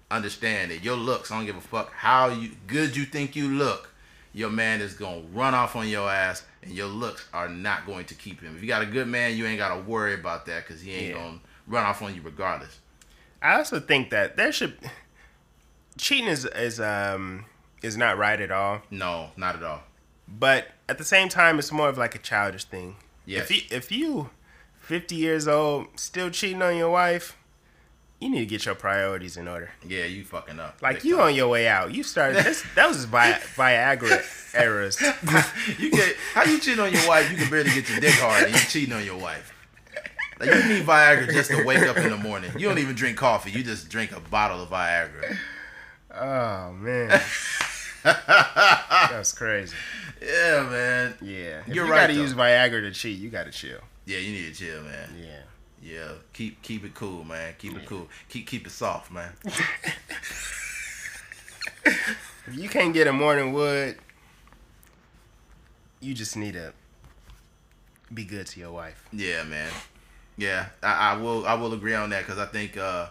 Speaker 1: understand that your looks. I don't give a fuck how you good you think you look. Your man is gonna run off on your ass, and your looks are not going to keep him. If you got a good man, you ain't gotta worry about that because he ain't
Speaker 2: Yeah.
Speaker 1: gonna run off on you regardless.
Speaker 2: I also think that there should cheating is is um is not right at all.
Speaker 1: No, not at all.
Speaker 2: But at the same time, it's more of like a childish thing.
Speaker 1: Yes.
Speaker 2: If you if you fifty years old still cheating on your wife, you need to get your priorities in order.
Speaker 1: Yeah, you fucking up.
Speaker 2: Like you
Speaker 1: time.
Speaker 2: on your way out. You started. That was Vi- Viagra eras. [LAUGHS]
Speaker 1: you get how you cheat on your wife? You can barely get your dick hard, and you cheating on your wife. Like you need Viagra just to wake up in the morning. You don't even drink coffee. You just drink a bottle of Viagra.
Speaker 2: Oh man, [LAUGHS] that's crazy.
Speaker 1: Yeah, man.
Speaker 2: Yeah,
Speaker 1: You're
Speaker 2: you
Speaker 1: right,
Speaker 2: Gotta
Speaker 1: though.
Speaker 2: use Viagra to cheat. You gotta chill.
Speaker 1: Yeah, you need to chill, man.
Speaker 2: Yeah.
Speaker 1: Yeah, keep keep it cool, man. Keep it cool. Keep keep it soft, man. [LAUGHS]
Speaker 2: If you can't get a morning wood, you just need to be good to your wife.
Speaker 1: Yeah, man. Yeah, I, I will. I will agree on that because I think uh,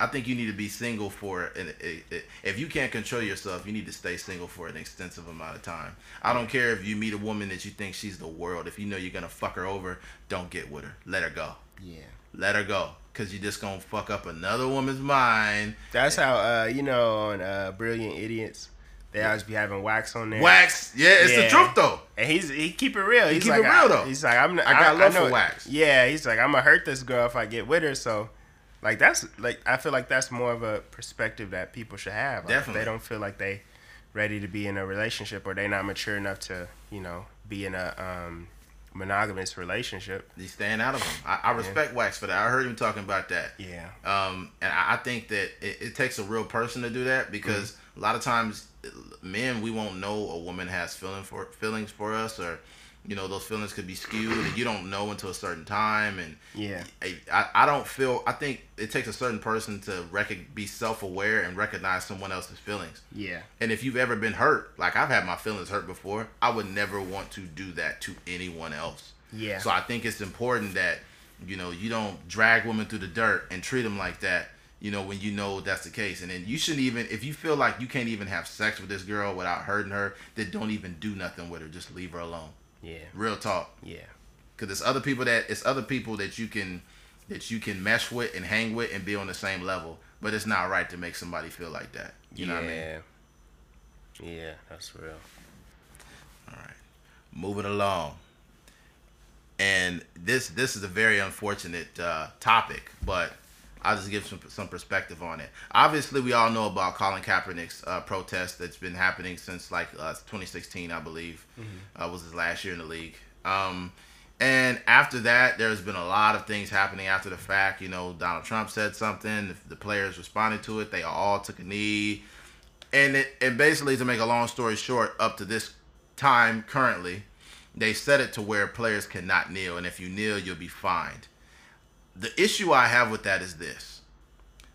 Speaker 1: I think you need to be single for an, a, a, if you can't control yourself, you need to stay single for an extensive amount of time. I don't care if you meet a woman that you think she's the world. If you know you're gonna fuck her over, don't get with her. Let her go.
Speaker 2: Yeah.
Speaker 1: Let her go. Cause you're just gonna fuck up another woman's mind.
Speaker 2: That's how uh you know on uh Brilliant Idiots they always be having Wax on there.
Speaker 1: Wax. Yeah, it's the
Speaker 2: Yeah.
Speaker 1: truth though.
Speaker 2: And he's he keep it real. He's
Speaker 1: keep
Speaker 2: like,
Speaker 1: it real,
Speaker 2: I-
Speaker 1: though.
Speaker 2: He's like I'm.
Speaker 1: I got love for Wax.
Speaker 2: Yeah, he's like I'm gonna hurt this girl if I get with her. So, like that's like I feel like that's more of a perspective that people should have. Like, if
Speaker 1: Definitely.
Speaker 2: they don't feel like they ready to be in a relationship or they're not mature enough to you know be in a um monogamous relationship.
Speaker 1: He's staying out of them. I, I respect Wax for that. I heard him talking about that.
Speaker 2: Yeah.
Speaker 1: Um, and I, I think that it, it takes a real person to do that because
Speaker 2: Mm-hmm.
Speaker 1: a lot of times, men we won't know a woman has feeling for feelings for us or you know those feelings could be skewed and you don't know until a certain time and
Speaker 2: Yeah.
Speaker 1: I, I don't feel i think it takes a certain person to rec- be self-aware and recognize someone else's feelings
Speaker 2: Yeah.
Speaker 1: and if you've ever been hurt like i've had my feelings hurt before i would never want to do that to anyone else
Speaker 2: Yeah.
Speaker 1: so i think it's important that you know you don't drag women through the dirt and treat them like that you know when you know that's the case and then you shouldn't even if you feel like you can't even have sex with this girl without hurting her then don't even do nothing with her just leave her alone
Speaker 2: Yeah.
Speaker 1: real talk
Speaker 2: Yeah.
Speaker 1: because it's other people that it's other people that you can that you can mesh with and hang with and be on the same level but it's not right to make somebody feel like that you
Speaker 2: yeah.
Speaker 1: know what i mean
Speaker 2: Yeah, that's real.
Speaker 1: all right moving along and this this is a very unfortunate uh, topic but I'll just give some some perspective on it. Obviously, we all know about Colin Kaepernick's uh, protest that's been happening since like uh, 2016, I believe, uh, was his last year in the league. Um, and after that, there's been a lot of things happening after the fact. You know, Donald Trump said something. The, the players responded to it. They all took a knee. And it and basically, to make a long story short, up to this time currently, they set it to where players cannot kneel, and if you kneel, you'll be fined the issue I have with that is this.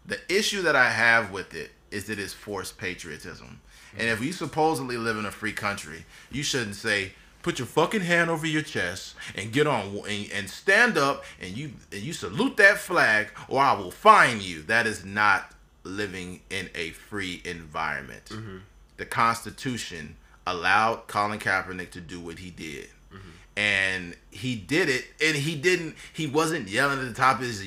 Speaker 1: The issue that I have with it is that it's forced patriotism. And if you supposedly live in a free country, you shouldn't say, put your fucking hand over your chest and get on and, and stand up and you and you salute that flag or I will fine you. That is not living in a free environment. Mm-hmm. The Constitution allowed Colin Kaepernick to do what he did and he did it and he didn't he wasn't yelling at the top of his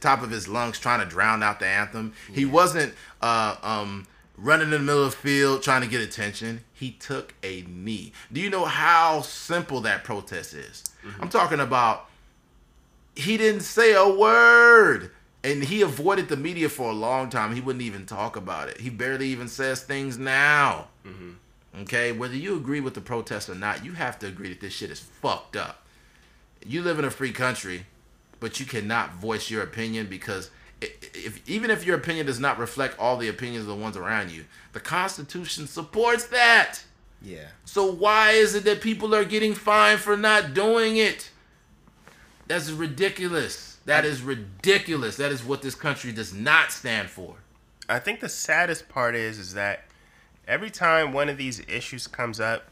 Speaker 1: top of his lungs trying to drown out the anthem. He wasn't uh um running in the middle of the field trying to get attention. He took a knee. Do you know how simple that protest is? I'm talking about he didn't say a word and he avoided the media for a long time. He wouldn't even talk about it. He barely even says things now Okay, whether you agree with the protest or not, you have to agree that this shit is fucked up. You live in a free country, but you cannot voice your opinion because if even if your opinion does not reflect all the opinions of the ones around you, the Constitution supports that.
Speaker 2: Yeah.
Speaker 1: So why is it that people are getting fined for not doing it? That's ridiculous. That is ridiculous. That is what this country does not stand for.
Speaker 2: I think the saddest part is is that every time one of these issues comes up,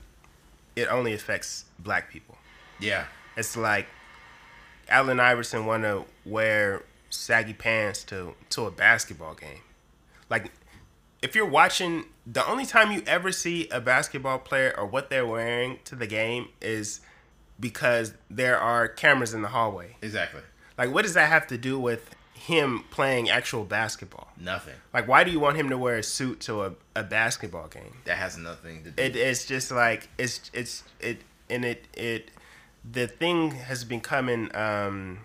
Speaker 2: it only affects black people.
Speaker 1: Yeah.
Speaker 2: It's like Allen Iverson want to wear saggy pants to to a basketball game. Like if you're watching, the only time you ever see a basketball player or what they're wearing to the game is because there are cameras in the hallway.
Speaker 1: Exactly.
Speaker 2: Like what does that have to do with him playing actual basketball?
Speaker 1: Nothing.
Speaker 2: Like why do you want him to wear a suit to a, a basketball game?
Speaker 1: That has nothing to do.
Speaker 2: it, it's just like it's it's it and it it the thing has been coming um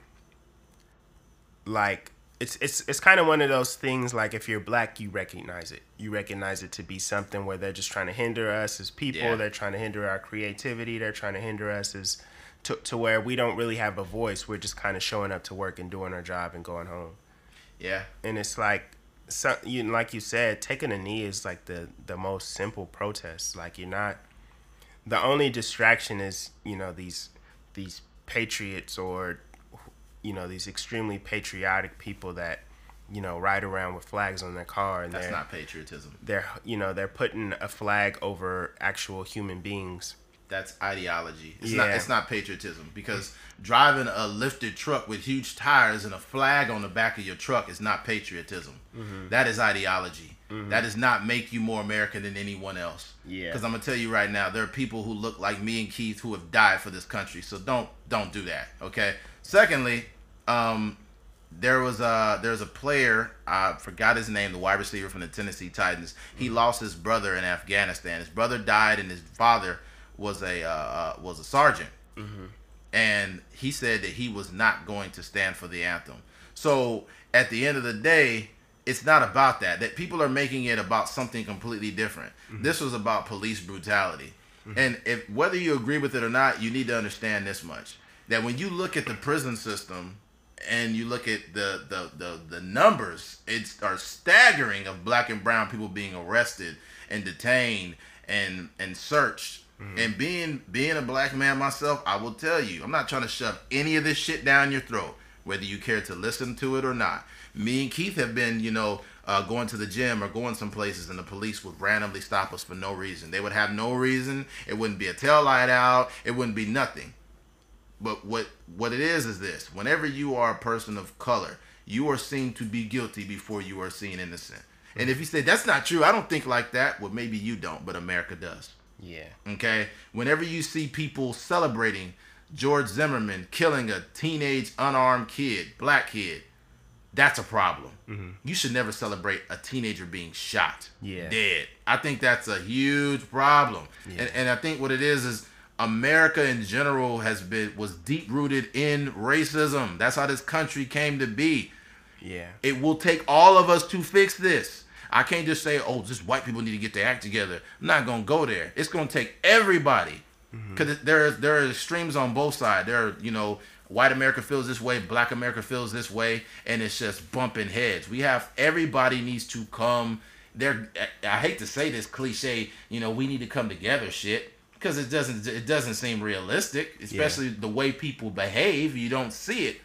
Speaker 2: like it's it's it's kind of one of those things like if you're black you recognize it you recognize it to be something where they're just trying to hinder us as people
Speaker 1: Yeah.
Speaker 2: they're trying to hinder our creativity they're trying to hinder us as to, to where we don't really have a voice we're just kind of showing up to work and doing our job and going home
Speaker 1: yeah.
Speaker 2: and it's like so, you like you said taking a knee is like the the most simple protest like you're not the only distraction is you know these these patriots or you know these extremely patriotic people that you know ride around with flags on their car and
Speaker 1: That's not patriotism.
Speaker 2: they're you know they're putting a flag over actual human beings
Speaker 1: That's ideology. It's not
Speaker 2: Yeah.
Speaker 1: it's not patriotism because driving a lifted truck with huge tires and a flag on the back of your truck is not patriotism.
Speaker 2: Mm-hmm.
Speaker 1: That is ideology. That does not make you more American than anyone else.
Speaker 2: Yeah.
Speaker 1: Because I'm gonna tell you right now, there are people who look like me and Keith who have died for this country. So don't don't do that. Okay. Secondly, um, there was a there's a player I forgot his name, the wide receiver from the Tennessee Titans. He lost his brother in Afghanistan. His brother died, and his father was a uh, uh, was a sergeant. And he said that he was not going to stand for the anthem. So at the end of the day, it's not about that. That people are making it about something completely different. This was about police brutality. And if whether you agree with it or not, you need to understand this much. That when you look at the prison system and you look at the the the, the numbers, it's are staggering of black and brown people being arrested and detained and and searched Mm-hmm. And being being a black man myself, I will tell you, I'm not trying to shove any of this shit down your throat, whether you care to listen to it or not. Me and Keith have been, you know, uh, going to the gym or going some places, and the police would randomly stop us for no reason. They would have no reason. It wouldn't be a tail light out. It wouldn't be nothing. But what what it is is this: whenever you are a person of color, you are seen to be guilty before you are seen innocent. And if you say that's not true, I don't think like that. Well, maybe you don't, but America does.
Speaker 2: Yeah.
Speaker 1: Okay. Whenever you see people celebrating George Zimmerman killing a teenage unarmed kid, black kid, that's a problem. Mm-hmm. You should never celebrate a teenager being shot,
Speaker 2: yeah.
Speaker 1: dead. I think that's a huge problem. Yeah. And, and I think what it is is America in general has been was deep rooted in racism. That's how this country came to be.
Speaker 2: Yeah.
Speaker 1: It will take all of us to fix this. I can't just say, "Oh, just white people need to get their act together." I'm not gonna go there. It's gonna take everybody, because mm-hmm. there there are extremes on both sides. There are you know white America feels this way, black America feels this way, and it's just bumping heads. We have everybody needs to come. There, I hate to say this cliche, you know, we need to come together, shit, because it doesn't it doesn't seem realistic, especially yeah. the way people behave. You don't see it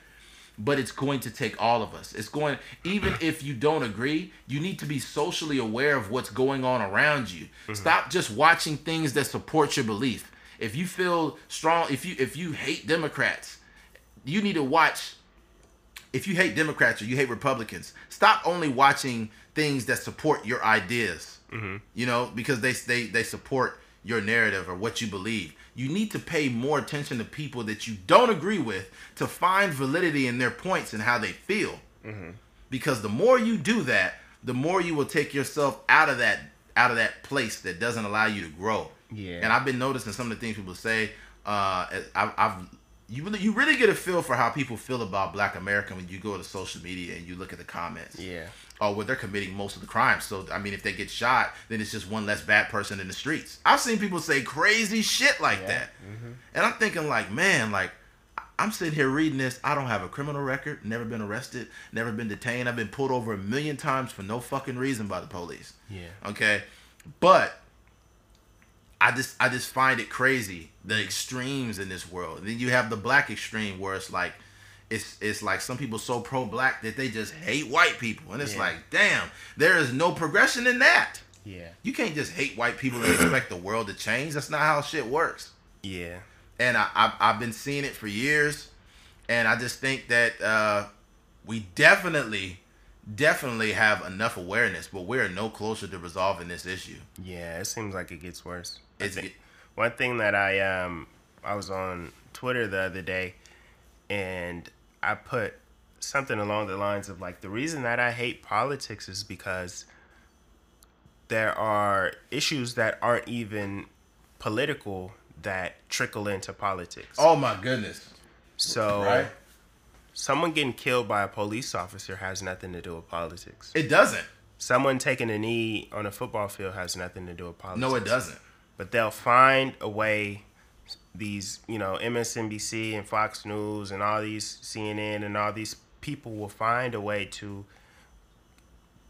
Speaker 1: but it's going to take all of us. It's going even if you don't agree, you need to be socially aware of what's going on around you. Mm-hmm. Stop just watching things that support your belief. If you feel strong, if you if you hate Democrats, you need to watch if you hate Democrats or you hate Republicans, stop only watching things that support your ideas. Mm-hmm. You know, because they they they support your narrative or what you believe you need to pay more attention to people that you don't agree with to find validity in their points and how they feel. Mm-hmm. Because the more you do that, the more you will take yourself out of that out of that place that doesn't allow you to grow.
Speaker 2: Yeah.
Speaker 1: And I've been noticing some of the things people say. Uh, I've, I've you really you really get a feel for how people feel about Black America when you go to social media and you look at the comments.
Speaker 2: Yeah.
Speaker 1: Oh, well, they're committing most of the crimes. So I mean, if they get shot, then it's just one less bad person in the streets. I've seen people say crazy shit like yeah. that, mm-hmm. and I'm thinking like, man, like I'm sitting here reading this. I don't have a criminal record, never been arrested, never been detained. I've been pulled over a million times for no fucking reason by the police.
Speaker 2: Yeah.
Speaker 1: Okay, but I just I just find it crazy the extremes in this world. Then you have the black extreme where it's like it's it's like some people so pro black that they just hate white people, and it's yeah. like, damn, there is no progression in that.
Speaker 2: Yeah,
Speaker 1: you can't just hate white people and expect the world to change. That's not how shit works.
Speaker 2: Yeah,
Speaker 1: and I I've, I've been seeing it for years, and I just think that uh, we definitely definitely have enough awareness, but we're no closer to resolving this issue.
Speaker 2: Yeah, it seems like it gets worse. It's, it, one thing that I um I was on Twitter the other day, and I put something along the lines of like the reason that I hate politics is because there are issues that aren't even political that trickle into politics.
Speaker 1: Oh my goodness.
Speaker 2: So right? someone getting killed by a police officer has nothing to do with politics.
Speaker 1: It doesn't.
Speaker 2: Someone taking a knee on a football field has nothing to do with politics.
Speaker 1: No, it doesn't.
Speaker 2: But they'll find a way these, you know, MSNBC and Fox News and all these CNN and all these people will find a way to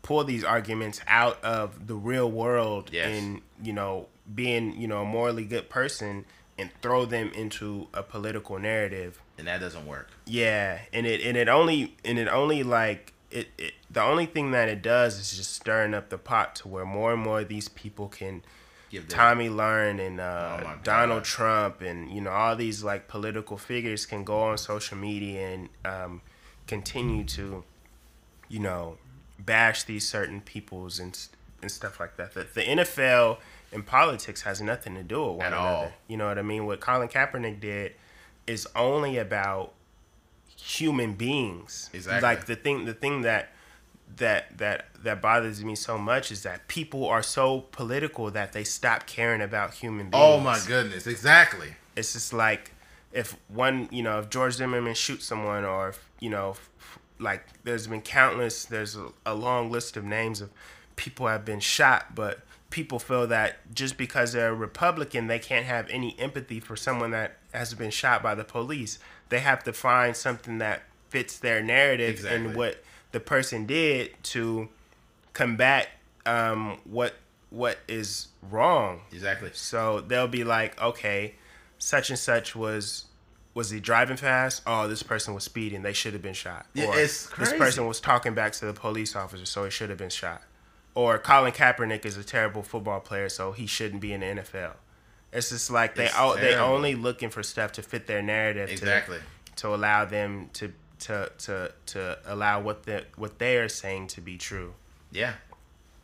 Speaker 2: pull these arguments out of the real world yes. and, you know, being, you know, a morally good person and throw them into a political narrative.
Speaker 1: And that doesn't work.
Speaker 2: Yeah, and it and it only and it only like it, it the only thing that it does is just stirring up the pot to where more and more of these people can Tomi Lahren and uh, oh Donald Trump and you know all these like political figures can go on social media and um, continue to, you know, bash these certain peoples and and stuff like that. The, the NFL and politics has nothing to do with one At another. All. You know what I mean? What Colin Kaepernick did is only about human beings.
Speaker 1: Exactly.
Speaker 2: Like the thing, the thing that that that that bothers me so much is that people are so political that they stop caring about human beings.
Speaker 1: Oh my goodness, exactly.
Speaker 2: It's just like if one, you know, if George Zimmerman shoots someone, or if, you know, like there's been countless, there's a, a long list of names of people have been shot, but people feel that just because they're a Republican, they can't have any empathy for someone that has been shot by the police. They have to find something that fits their narrative exactly. and what the person did to combat um, what what is wrong.
Speaker 1: Exactly.
Speaker 2: So they'll be like, okay, such and such was was he driving fast? Oh, this person was speeding. They should have been shot.
Speaker 1: Yeah,
Speaker 2: or
Speaker 1: it's
Speaker 2: this person was talking back to the police officer, so he should have been shot. Or Colin Kaepernick is a terrible football player, so he shouldn't be in the NFL. It's just like they oh, they only looking for stuff to fit their narrative. to-
Speaker 1: Exactly.
Speaker 2: to allow them to to to to allow what the what they are saying to be true.
Speaker 1: Yeah,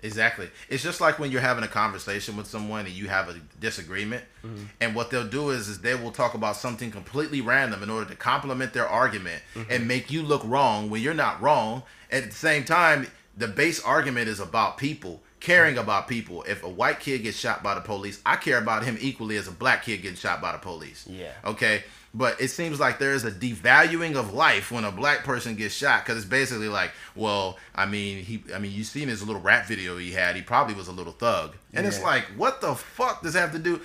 Speaker 1: exactly. It's just like when you're having a conversation with someone and you have a disagreement, mm-hmm. and what they'll do is, is they will talk about something completely random in order to complement their argument mm-hmm. and make you look wrong when you're not wrong. At the same time, the base argument is about people caring mm-hmm. about people. If a white kid gets shot by the police, I care about him equally as a black kid getting shot by the police.
Speaker 2: Yeah.
Speaker 1: Okay. But it seems like there is a devaluing of life when a black person gets shot because it's basically like, well, I mean, he, I mean, you seen his little rap video he had. He probably was a little thug, and it's like, what the fuck does that have to do?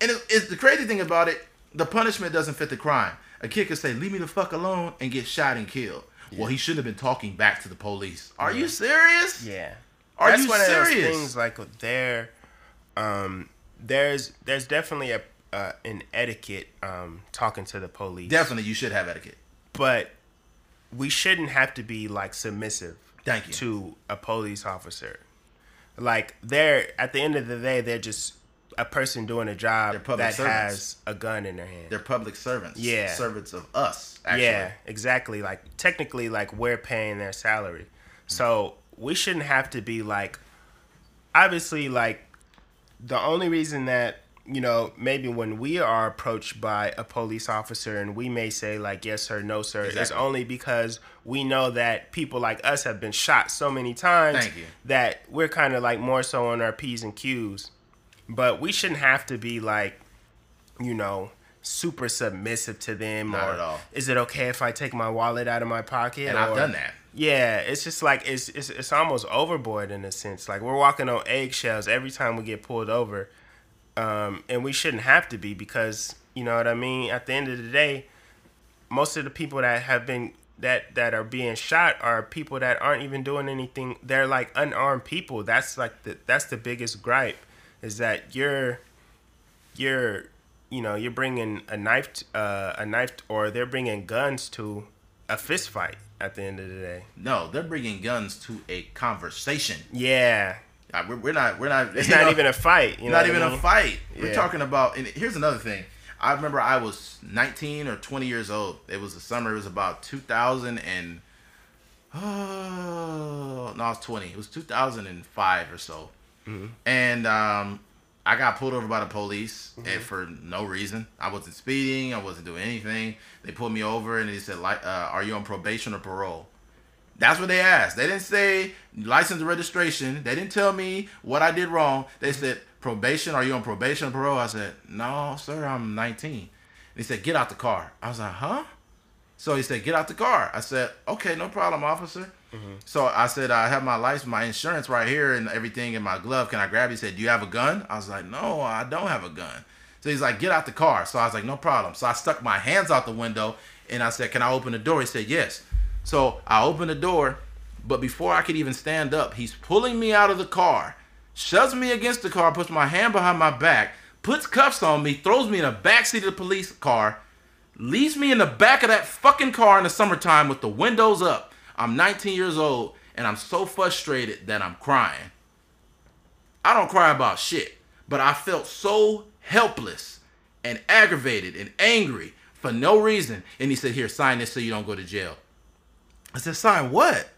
Speaker 1: And it, it's the crazy thing about it. The punishment doesn't fit the crime. A kid could say, "Leave me the fuck alone," and get shot and killed. Well, he shouldn't have been talking back to the police. Are you serious?
Speaker 2: Yeah.
Speaker 1: Are
Speaker 2: That's
Speaker 1: you
Speaker 2: one of those
Speaker 1: serious?
Speaker 2: things like there um there's there's definitely a uh, an etiquette um talking to the police.
Speaker 1: Definitely, you should have etiquette.
Speaker 2: But we shouldn't have to be like submissive
Speaker 1: Thank you.
Speaker 2: to a police officer. Like they're at the end of the day they're just a person doing a job that
Speaker 1: servants.
Speaker 2: has a gun in their hand.
Speaker 1: They're public servants.
Speaker 2: Yeah.
Speaker 1: servants of us. Actually.
Speaker 2: Yeah, exactly. Like technically, like we're paying their salary, so we shouldn't have to be like. Obviously, like the only reason that you know maybe when we are approached by a police officer and we may say like yes sir no sir
Speaker 1: Exactly.
Speaker 2: only because we know that people like us have been shot so many times that we're kind of like more so on our p's and q's but we shouldn't have to be like you know super submissive to them
Speaker 1: Not
Speaker 2: or
Speaker 1: at all.
Speaker 2: is it okay if i take my wallet out of my pocket
Speaker 1: And I've done that.
Speaker 2: yeah, it's just like it's, it's it's almost overboard in a sense. Like we're walking on eggshells every time we get pulled over, um, and we shouldn't have to be because you know what I mean. At the end of the day, most of the people that have been that that are being shot are people that aren't even doing anything. They're like unarmed people. That's like the that's the biggest gripe is that you're you're you know you're bringing a knife uh, a knife or they're bringing guns to a fist fight at the end of the day.
Speaker 1: No, they're bringing guns to a conversation.
Speaker 2: Yeah,
Speaker 1: we're, we're not. We're not.
Speaker 2: it's [LAUGHS] not
Speaker 1: know,
Speaker 2: even a fight. You know
Speaker 1: not
Speaker 2: what I
Speaker 1: even a
Speaker 2: mean?
Speaker 1: fight. We're talking about. And here's another thing. I remember I was 19 or 20 years old. It was the summer. It was about 2000 and oh [SIGHS] no, I was 20. It was 2005 or so.
Speaker 2: Mm-hmm.
Speaker 1: And um, I got pulled over by the police
Speaker 2: Mm-hmm.
Speaker 1: and for no reason. I wasn't speeding. I wasn't doing anything. They pulled me over and they said, like, uh, "Are you on probation or parole?" That's what they asked. They didn't say license registration. They didn't tell me what I did wrong. They mm-hmm. said probation. Are you on probation or parole? I said no, sir. I'm 19. They said get out the car. I was like, huh? So he said get out the car. I said okay, no problem, officer. Mm-hmm. So I said I have my license, my insurance right here, and everything in my glove. Can I grab it? He said, do you have a gun? I was like, no, I don't have a gun. So he's like, get out the car. So I was like, no problem. So I stuck my hands out the window and I said, can I open the door? He said, yes. So I open the door, but before I could even stand up, he's pulling me out of the car, shoves me against the car, puts my hand behind my back, puts cuffs on me, throws me in the back seat of the police car, leaves me in the back of that fucking car in the summertime with the windows up. I'm 19 years old and I'm so frustrated that I'm crying. I don't cry about shit, but I felt so helpless and aggravated and angry for no reason. And he said, Here, sign this so you don't go to jail. I said, Sign what?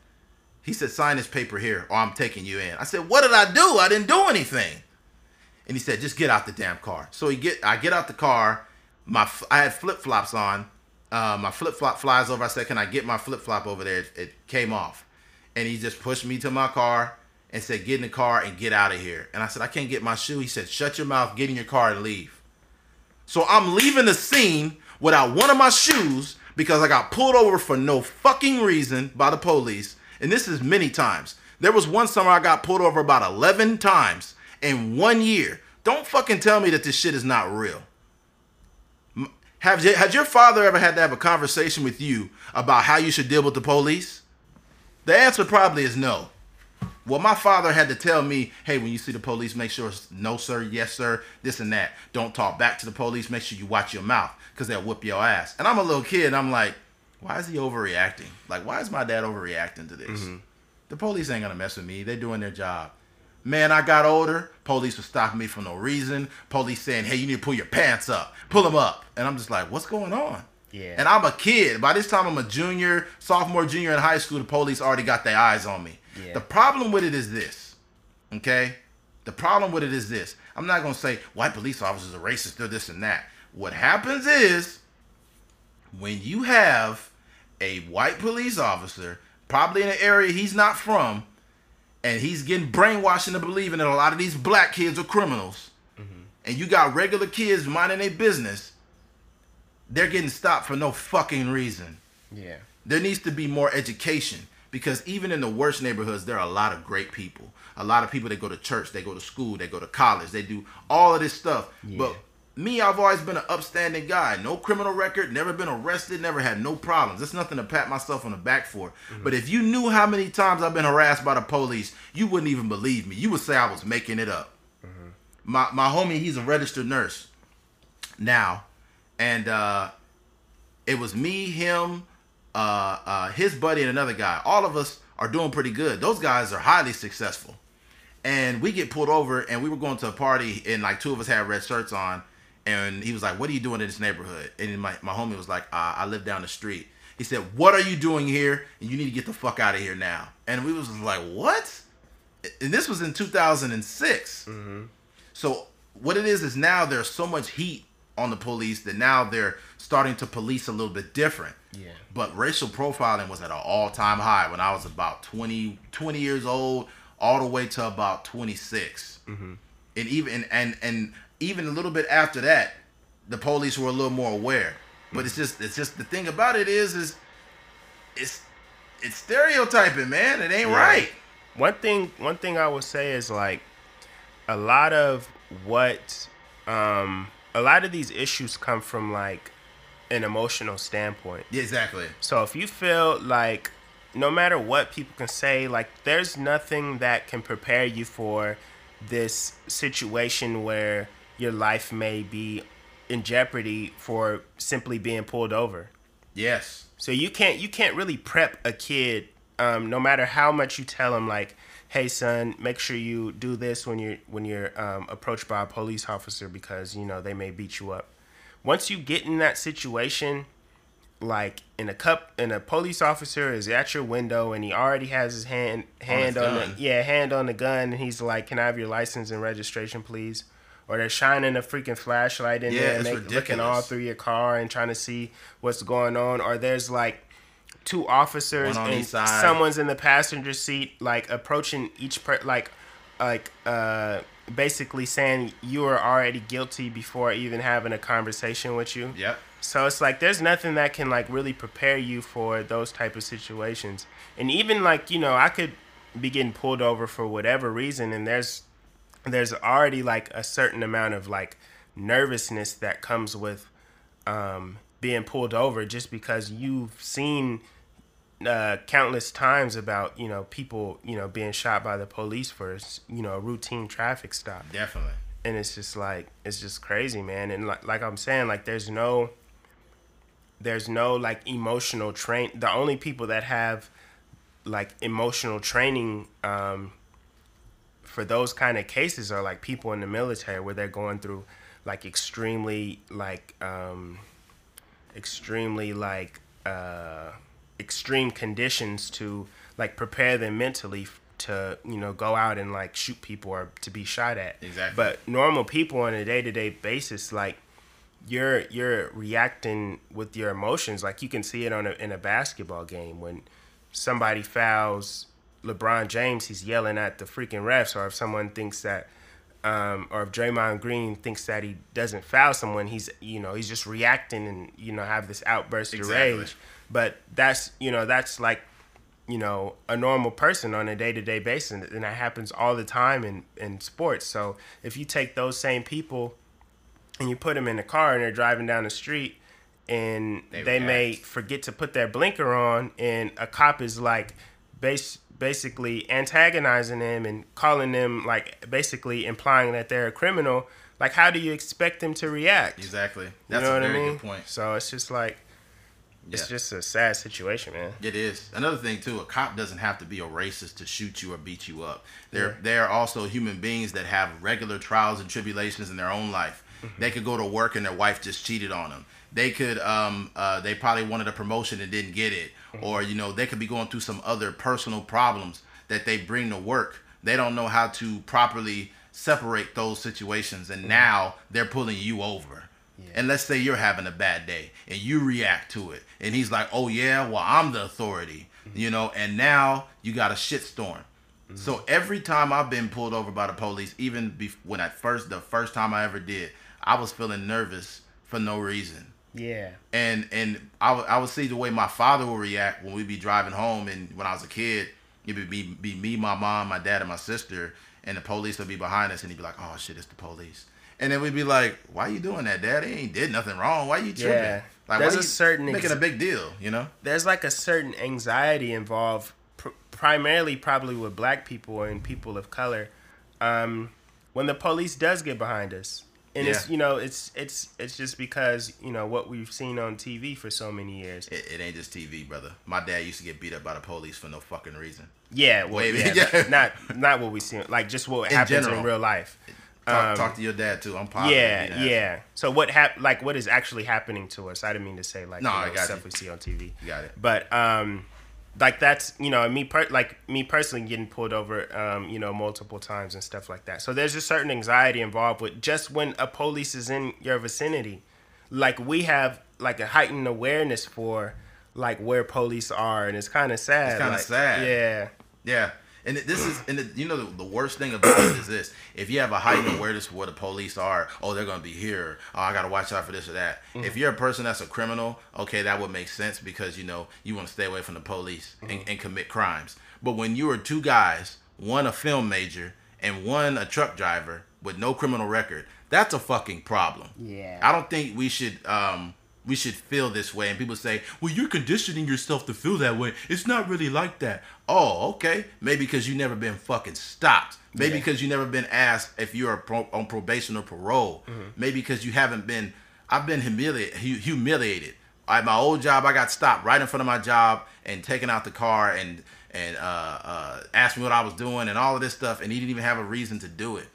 Speaker 1: He said, Sign this paper here or I'm taking you in. I said, What did I do? I didn't do anything. And he said, "Just get out the damn car." So he get, I get out the car. My, I had flip flops on. Uh, my flip flop flies over. I said, "Can I get my flip flop over there?" It, it came off, and he just pushed me to my car and said, "Get in the car and get out of here." And I said, "I can't get my shoe." He said, "Shut your mouth, get in your car and leave." So I'm leaving the scene without one of my shoes because I got pulled over for no fucking reason by the police. And this is many times. There was one summer I got pulled over about 11 times in one year. Don't fucking tell me that this shit is not real. Have you, has your father ever had to have a conversation with you about how you should deal with the police? The answer probably is no. Well, my father had to tell me, hey, when you see the police, make sure it's no, sir, yes, sir, this and that. Don't talk back to the police. Make sure you watch your mouth because they'll whip your ass. And I'm a little kid. And I'm like, why is he overreacting? Like, why is my dad overreacting to this? Mm-hmm. The police ain't going to mess with me. They're doing their job. Man, I got older. Police were stopping me for no reason. Police saying, hey, you need to pull your pants up. Pull them up. And I'm just like, what's going on?
Speaker 2: Yeah.
Speaker 1: And I'm a kid. By this time, I'm a junior, sophomore, junior in high school. The police already got their eyes on me. Yeah. The problem with it is this, okay? The problem with it is this. I'm not gonna say white police officers are racist, they're this and that. What happens is when you have a white police officer, probably in an area he's not from, and he's getting brainwashed into believing that a lot of these black kids are criminals, mm-hmm. and you got regular kids minding their business, they're getting stopped for no fucking reason.
Speaker 2: Yeah.
Speaker 1: There needs to be more education because even in the worst neighborhoods there are a lot of great people. A lot of people that go to church they go to school they go to college they do all of this stuff. Yeah. but me i've always been an upstanding guy. No criminal record never been arrested never had no problems. It's nothing to pat myself on the back for. Mm-hmm. but if you knew how many times i've been harassed by the police you wouldn't even believe me. You would say i was making it up. Mm-hmm. my, my homie he's a registered nurse now. And uh it was me him uh, uh, his buddy and another guy. All of us are doing pretty good. Those guys are highly successful. And we get pulled over, and we were going to a party, and like two of us had red shirts on, and he was like, "What are you doing in this neighborhood?" And my my homie was like, uh, "I live down the street." He said, "What are you doing here? And you need to get the fuck out of here now." And we was like, "What?" And this was in 2006. Mm-hmm. So what it is is now there's so much heat on the police that now they're starting to police a little bit different.
Speaker 2: Yeah.
Speaker 1: But racial profiling was at an all time high when I was about 20, 20 years old, all the way to about 26. Mm-hmm. And even and and even a little bit after that, the police were a little more aware. But mm-hmm. it's just it's just the thing about it is is it's it's stereotyping, man. It ain't yeah. right.
Speaker 2: One thing one thing I would say is like a lot of what um a lot of these issues come from like an emotional standpoint.
Speaker 1: Yeah, exactly.
Speaker 2: So if you feel like no matter what people can say, like there's nothing that can prepare you for this situation where your life may be in jeopardy for simply being pulled over.
Speaker 1: Yes.
Speaker 2: So you can't you can't really prep a kid um, no matter how much you tell them like hey son make sure you do this when you're when you're um, approached by a police officer because you know they may beat you up once you get in that situation like in a cup and a police officer is at your window and he already has his hand hand on, on the yeah hand on the gun and he's like can i have your license and registration please? Or they're shining a freaking flashlight in yeah, there and make, looking all through your car and trying to see what's going on. Or there's like two officers and someone's in the passenger seat, like approaching each per like like uh basically saying you are already guilty before even having a conversation with you.
Speaker 1: Yep.
Speaker 2: So it's like there's nothing that can like really prepare you for those type of situations. And even like, you know, I could be getting pulled over for whatever reason and there's there's already like a certain amount of like nervousness that comes with um being pulled over just because you've seen uh, countless times about you know people you know being shot by the police for you know a routine traffic stop.
Speaker 1: Definitely.
Speaker 2: And it's just like it's just crazy, man. And like like I'm saying, like there's no there's no like emotional train. The only people that have like emotional training um, for those kind of cases are like people in the military where they're going through like extremely like um, extremely like uh, extreme conditions to like prepare them mentally to you know go out and like shoot people or to be shot at.
Speaker 1: Exactly.
Speaker 2: But normal people on a day to day basis, like you're you're reacting with your emotions. Like you can see it on a, in a basketball game when somebody fouls LeBron James, he's yelling at the freaking refs. Or if someone thinks that, um, or if Draymond Green thinks that he doesn't foul someone, he's you know he's just reacting and you know have this outburst exactly. of rage. But that's you know that's like you know a normal person on a day-to-day basis and that happens all the time in in sports so if you take those same people and you put them in a car and they're driving down the street and they, they may forget to put their blinker on and a cop is like base basically antagonizing them and calling them like basically implying that they're a criminal, like how do you expect them to react?
Speaker 1: Exactly. That's
Speaker 2: you know
Speaker 1: a
Speaker 2: what
Speaker 1: very
Speaker 2: I mean?
Speaker 1: good point.
Speaker 2: So it's just like it's just a sad situation, man.
Speaker 1: It is. Another thing too, a cop doesn't have to be a racist to shoot you or beat you up. They're they're also human beings that have regular trials and tribulations in their own life. They could go to work and their wife just cheated on them. They could um uh they probably wanted a promotion and didn't get it. Or, you know, they could be going through some other personal problems that they bring to work. They don't know how to properly separate those situations and now they're pulling you over. And let's say you're having a bad day and you react to it. And he's like, oh, yeah, well, I'm the authority, you know, and now you got a shitstorm. So every time I've been pulled over by the police, even bef- when I first, the first time I ever did, I was feeling nervous for no reason.
Speaker 2: Yeah.
Speaker 1: And and I would I would see the way my father would react when we'd be driving home. And when I was a kid, it would be, be me, my mom, my dad, and my sister. And the police would be behind us. And he'd be like, oh, shit, it's the police. And then we'd be like, "Why you doing that, Dad? He ain't did nothing wrong. Why you tripping?
Speaker 2: Yeah.
Speaker 1: Like,
Speaker 2: There's a certain
Speaker 1: making
Speaker 2: ex-
Speaker 1: a big deal, you know?
Speaker 2: there's like a certain anxiety involved, pr- primarily probably with black people and people of color, um, when the police does get behind us. And it's you know it's it's it's just because you know what we've seen on TV for so many years.
Speaker 1: It, it ain't just TV, brother. My dad used to get beat up by the police for no fucking reason.
Speaker 2: Yeah, well,
Speaker 1: Wait,
Speaker 2: yeah, [LAUGHS]
Speaker 1: yeah.
Speaker 2: not not what we see, like just what
Speaker 1: In
Speaker 2: happens
Speaker 1: general.
Speaker 2: in real life.
Speaker 1: Talk,
Speaker 2: Um,
Speaker 1: talk to your dad too. I'm positive.
Speaker 2: Yeah, yeah. So what hap- like what is actually happening to us? I didn't mean to say like
Speaker 1: No,
Speaker 2: you
Speaker 1: I got
Speaker 2: stuff
Speaker 1: you.
Speaker 2: we see on TV.
Speaker 1: You got it.
Speaker 2: But um, like that's you know me per- like me personally getting pulled over um you know multiple times and stuff like that. So there's a certain anxiety involved with just when a police is in your vicinity, like we have like a heightened awareness for like where police are, and it's kind of sad.
Speaker 1: It's kinda
Speaker 2: like,
Speaker 1: sad.
Speaker 2: Yeah.
Speaker 1: Yeah. And this is, and it, you know, the, the worst thing about it is this: if you have a heightened mm-hmm. awareness for where the police are, oh, they're gonna be here. Oh, I gotta watch out for this or that. Mm-hmm. If you're a person that's a criminal, okay, that would make sense because you know you want to stay away from the police and, mm-hmm. and commit crimes. But when you are two guys, one a film major and one a truck driver with no criminal record, that's a fucking problem.
Speaker 2: Yeah.
Speaker 1: I don't think we should um we should feel this way and people say well you're conditioning yourself to feel that way it's not really like that oh okay maybe because you never been fucking stopped maybe
Speaker 2: Yeah.
Speaker 1: because you never been asked if you're pro- on probation or parole maybe because you haven't been i've been humiliated humiliated at my old job i got stopped right in front of my job and taken out the car and and uh, uh, asked me what I was doing and all of this stuff, and he didn't even have a reason to do it.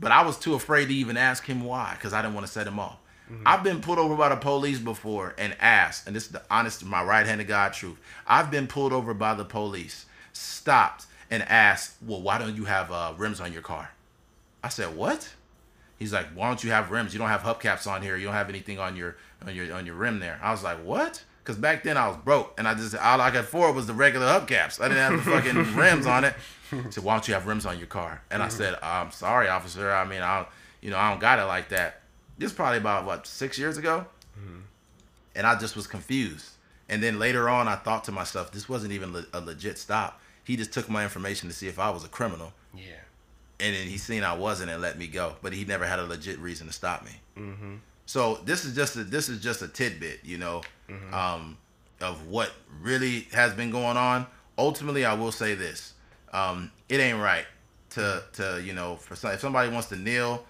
Speaker 1: But I was too afraid to even ask him why, because I didn't want to set him off. I've been pulled over by the police before and asked, and this is the honest, my right hand of God truth. I've been pulled over by the police, stopped, and asked, "Well, why don't you have uh, rims on your car?" I said, "What?" He's like, "Why don't you have rims? You don't have hubcaps on here. You don't have anything on your on your on your rim there." I was like, "What?" Because back then I was broke, and I just all I could afford was the regular hubcaps. I didn't have the fucking [LAUGHS] rims on it. He said, "Why don't you have rims on your car?" And I said, "I'm sorry, officer. I mean, I, don't- you know, I don't got it like that." This is probably about what six years ago, and I just was confused. And then later on, I thought to myself, "This wasn't even le- a legit stop. He just took my information to see if I was a criminal."
Speaker 2: Yeah.
Speaker 1: and then he seen I wasn't and let me go. But he never had a legit reason to stop me.
Speaker 2: Mm-hmm.
Speaker 1: So this is just a, this is just a tidbit, you know, um, of what really has been going on. Ultimately, I will say this: um, it ain't right to to you know for some, if somebody wants to kneel.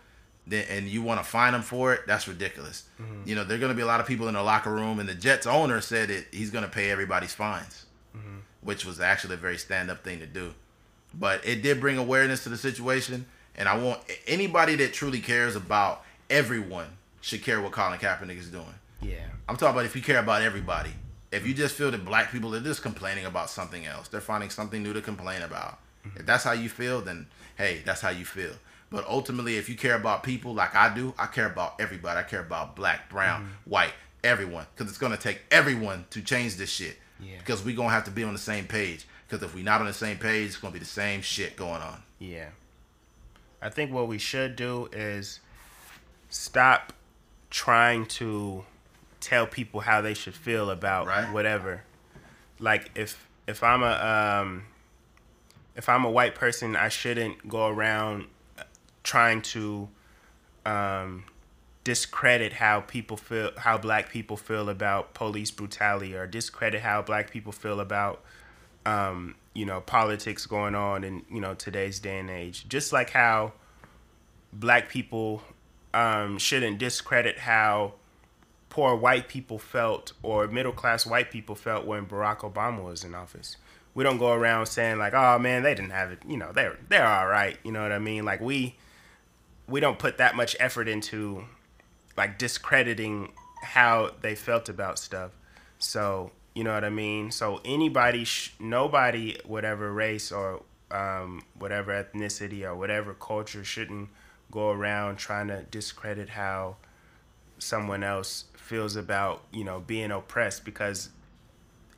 Speaker 1: Then, and you want to fine them for it, that's ridiculous. You know, there are going to be a lot of people in the locker room, and the Jets owner said that he's going to pay everybody's fines, which was actually a very stand up thing to do. But it did bring awareness to the situation and i want anybody that truly cares about everyone should care what colin kaepernick is doing.
Speaker 2: Yeah.
Speaker 1: i'm talking about if you care about everybody. If you just feel that black people are just complaining about something else they're finding something new to complain about. Mm-hmm. If that's how you feel then hey that's how you feel. But ultimately if you care about people like i do i care about everybody. I care about black brown mm-hmm. white everyone because it's going to take everyone to change this shit
Speaker 2: Yeah.
Speaker 1: because we're going to have to be on the same page because if we're not on the same page it's going to be the same shit going on
Speaker 2: Yeah. I think what we should do is stop trying to tell people how they should feel about
Speaker 1: Right.
Speaker 2: whatever. Like if if I'm a um if I'm a white person, I shouldn't go around trying to um discredit how people feel how black people feel about police brutality or discredit how black people feel about um, you know politics going on in you know today's day and age. Just like how black people um, shouldn't discredit how poor white people felt or middle class white people felt when Barack Obama was in office. We don't go around saying like, "Oh man, they didn't have it." You know, they're they're all right. You know what I mean? Like we we don't put that much effort into like discrediting how they felt about stuff. So you know what I mean. So anybody, sh- nobody, whatever race or um, whatever ethnicity or whatever culture, shouldn't go around trying to discredit how someone else feels about you know being oppressed because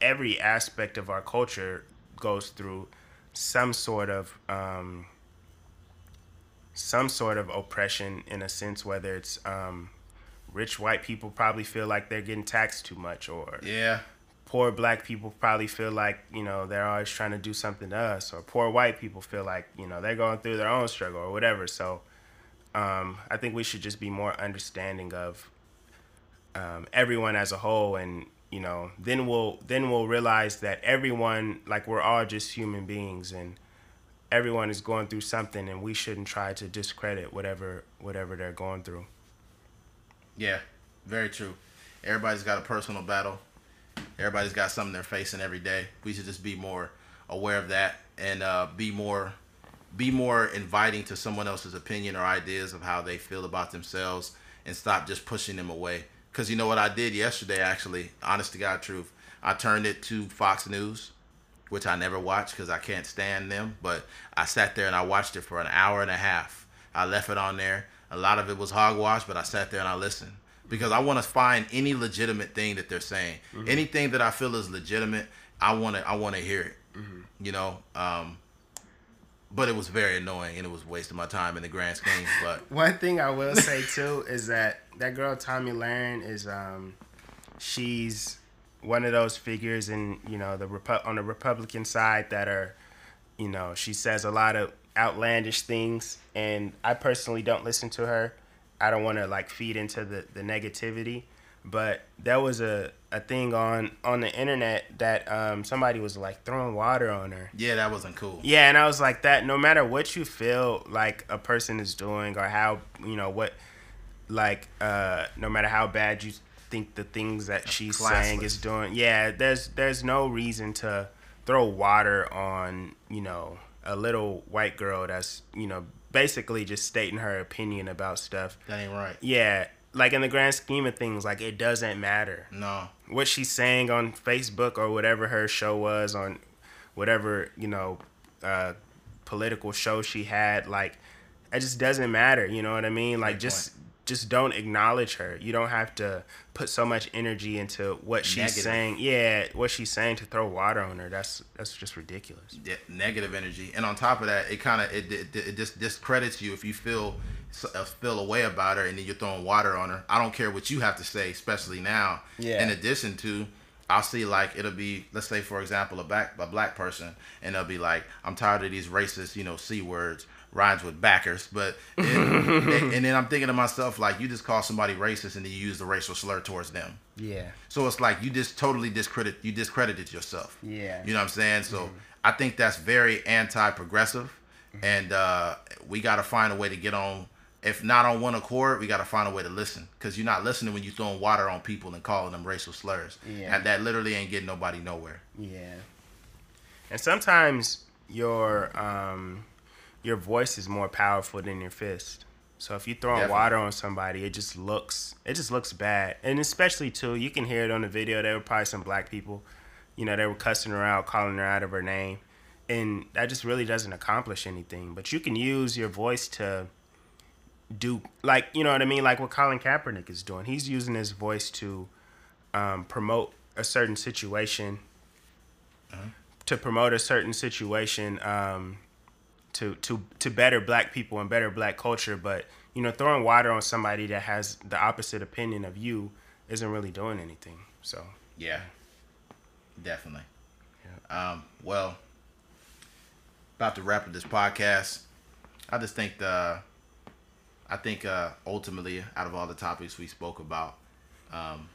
Speaker 2: every aspect of our culture goes through some sort of um, some sort of oppression in a sense whether it's um, rich white people probably feel like they're getting taxed too much or
Speaker 1: Yeah.
Speaker 2: poor black people probably feel like you know they're always trying to do something to us or poor white people feel like you know they're going through their own struggle or whatever so um, i think we should just be more understanding of um, everyone as a whole and you know then we'll then we'll realize that everyone like we're all just human beings and everyone is going through something and we shouldn't try to discredit whatever whatever they're going through
Speaker 1: Yeah. Very true. Everybody's got a personal battle. Everybody's got something they're facing every day. We should just be more aware of that and uh, be more be more inviting to someone else's opinion or ideas of how they feel about themselves and stop just pushing them away. Because you know what I did yesterday, actually, honest to God truth, I turned it to Fox News, which I never watch because I can't stand them. But I sat there and I watched it for an hour and a half. I left it on there. A lot of it was hogwash, but I sat there and I listened because I want to find any legitimate thing that they're saying. Anything that I feel is legitimate, I want to I want to hear it. You know, um, but it was very annoying and it was wasting my time in the grand scheme. But [LAUGHS]
Speaker 2: One thing I will say too [LAUGHS] is that that girl Tomi Lahren is um she's one of those figures in you know the Repu- on the Republican side that are you know she says a lot of outlandish things and I personally don't listen to her. I don't want to like feed into the the negativity, but there was a a thing on on the internet that um somebody was like throwing water on her
Speaker 1: yeah, that wasn't cool.
Speaker 2: yeah, and I was like that. No matter what you feel like a person is doing, or how you know what, like, uh, no matter how bad you think the things that she's saying is doing, yeah, there's there's no reason to throw water on you know a little white girl that's you know basically just stating her opinion about stuff.
Speaker 1: That ain't right.
Speaker 2: Yeah, like in the grand scheme of things, like it doesn't matter
Speaker 1: No.
Speaker 2: what she's saying on Facebook or whatever her show was on whatever you know uh, political show she had. Like it just doesn't matter. You know what I mean? Like
Speaker 1: Great
Speaker 2: just just don't acknowledge her. You don't have to put so much energy into what she's
Speaker 1: Negative.
Speaker 2: saying. Yeah, what she's saying to throw water on her. That's that's just ridiculous.
Speaker 1: Yeah, negative energy, and on top of that, it kind of it, it, it just discredits you if you feel uh, feel a way about her, and then you're throwing water on her. I don't care what you have to say, especially now.
Speaker 2: Yeah.
Speaker 1: In addition to, I'll see like it'll be let's say for example a black a black person, and they'll be like, I'm tired of these racist you know c words rhymes with backers, but it, and, and then I'm thinking to myself like you just call somebody racist and then you use the racial slur towards them.
Speaker 2: Yeah.
Speaker 1: So it's like you just totally discredit you discredited yourself.
Speaker 2: Yeah.
Speaker 1: You know what I'm saying? So I think that's very anti-progressive, and uh, we got to find a way to get on. If not on one accord, we got to find a way to listen because you're not listening when you're throwing water on people and calling them racial slurs.
Speaker 2: Yeah.
Speaker 1: And that literally ain't getting nobody nowhere.
Speaker 2: Yeah. And sometimes your um your voice is more powerful than your fist. So if you throwing
Speaker 1: Definitely.
Speaker 2: water on somebody, it just looks it just looks bad. And especially too, you can hear it on the video. There were probably some black people, you know, they were cussing her out, calling her out of her name. And that just really doesn't accomplish anything. But you can use your voice to do like you know what I mean, like what Colin Kaepernick is doing. He's using his voice to um, promote a certain situation to promote a certain situation um, to to to better black people and better black culture but you know throwing water on somebody that has the opposite opinion of you isn't really doing anything so
Speaker 1: Yeah. Definitely. Um, well, about to wrap up this podcast. I just think the, I think uh, ultimately, out of all the topics we spoke about, um,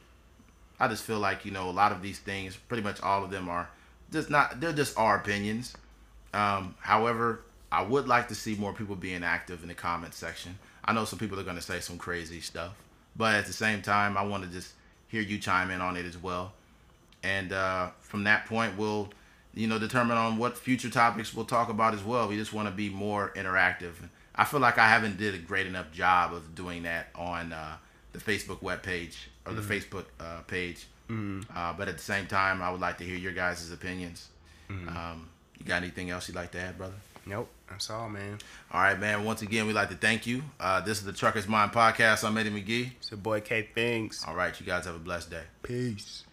Speaker 1: I just feel like you know a lot of these things, pretty much all of them are just not they're just our opinions. Um, however, I would like to see more people being active in the comment section. I know some people are going to say some crazy stuff, but at the same time, I want to just hear you chime in on it as well. And uh, from that point, we'll you know determine on what future topics we'll talk about as well. We just want to be more interactive. I feel like I haven't did a great enough job of doing that on uh, the Facebook web page or the mm-hmm. Facebook uh, page. Uh, but at the same time, I would like to hear your guys' opinions. Mm-hmm. Um, you got anything else you'd like to add, brother?
Speaker 2: Nope, that's all, man.
Speaker 1: All right, man. Once again, we'd like to thank you. Uh, this is the Trucker's Mind Podcast. I'm Eddie McGee.
Speaker 2: It's your boy K Things.
Speaker 1: All right, you guys have a blessed day.
Speaker 2: Peace.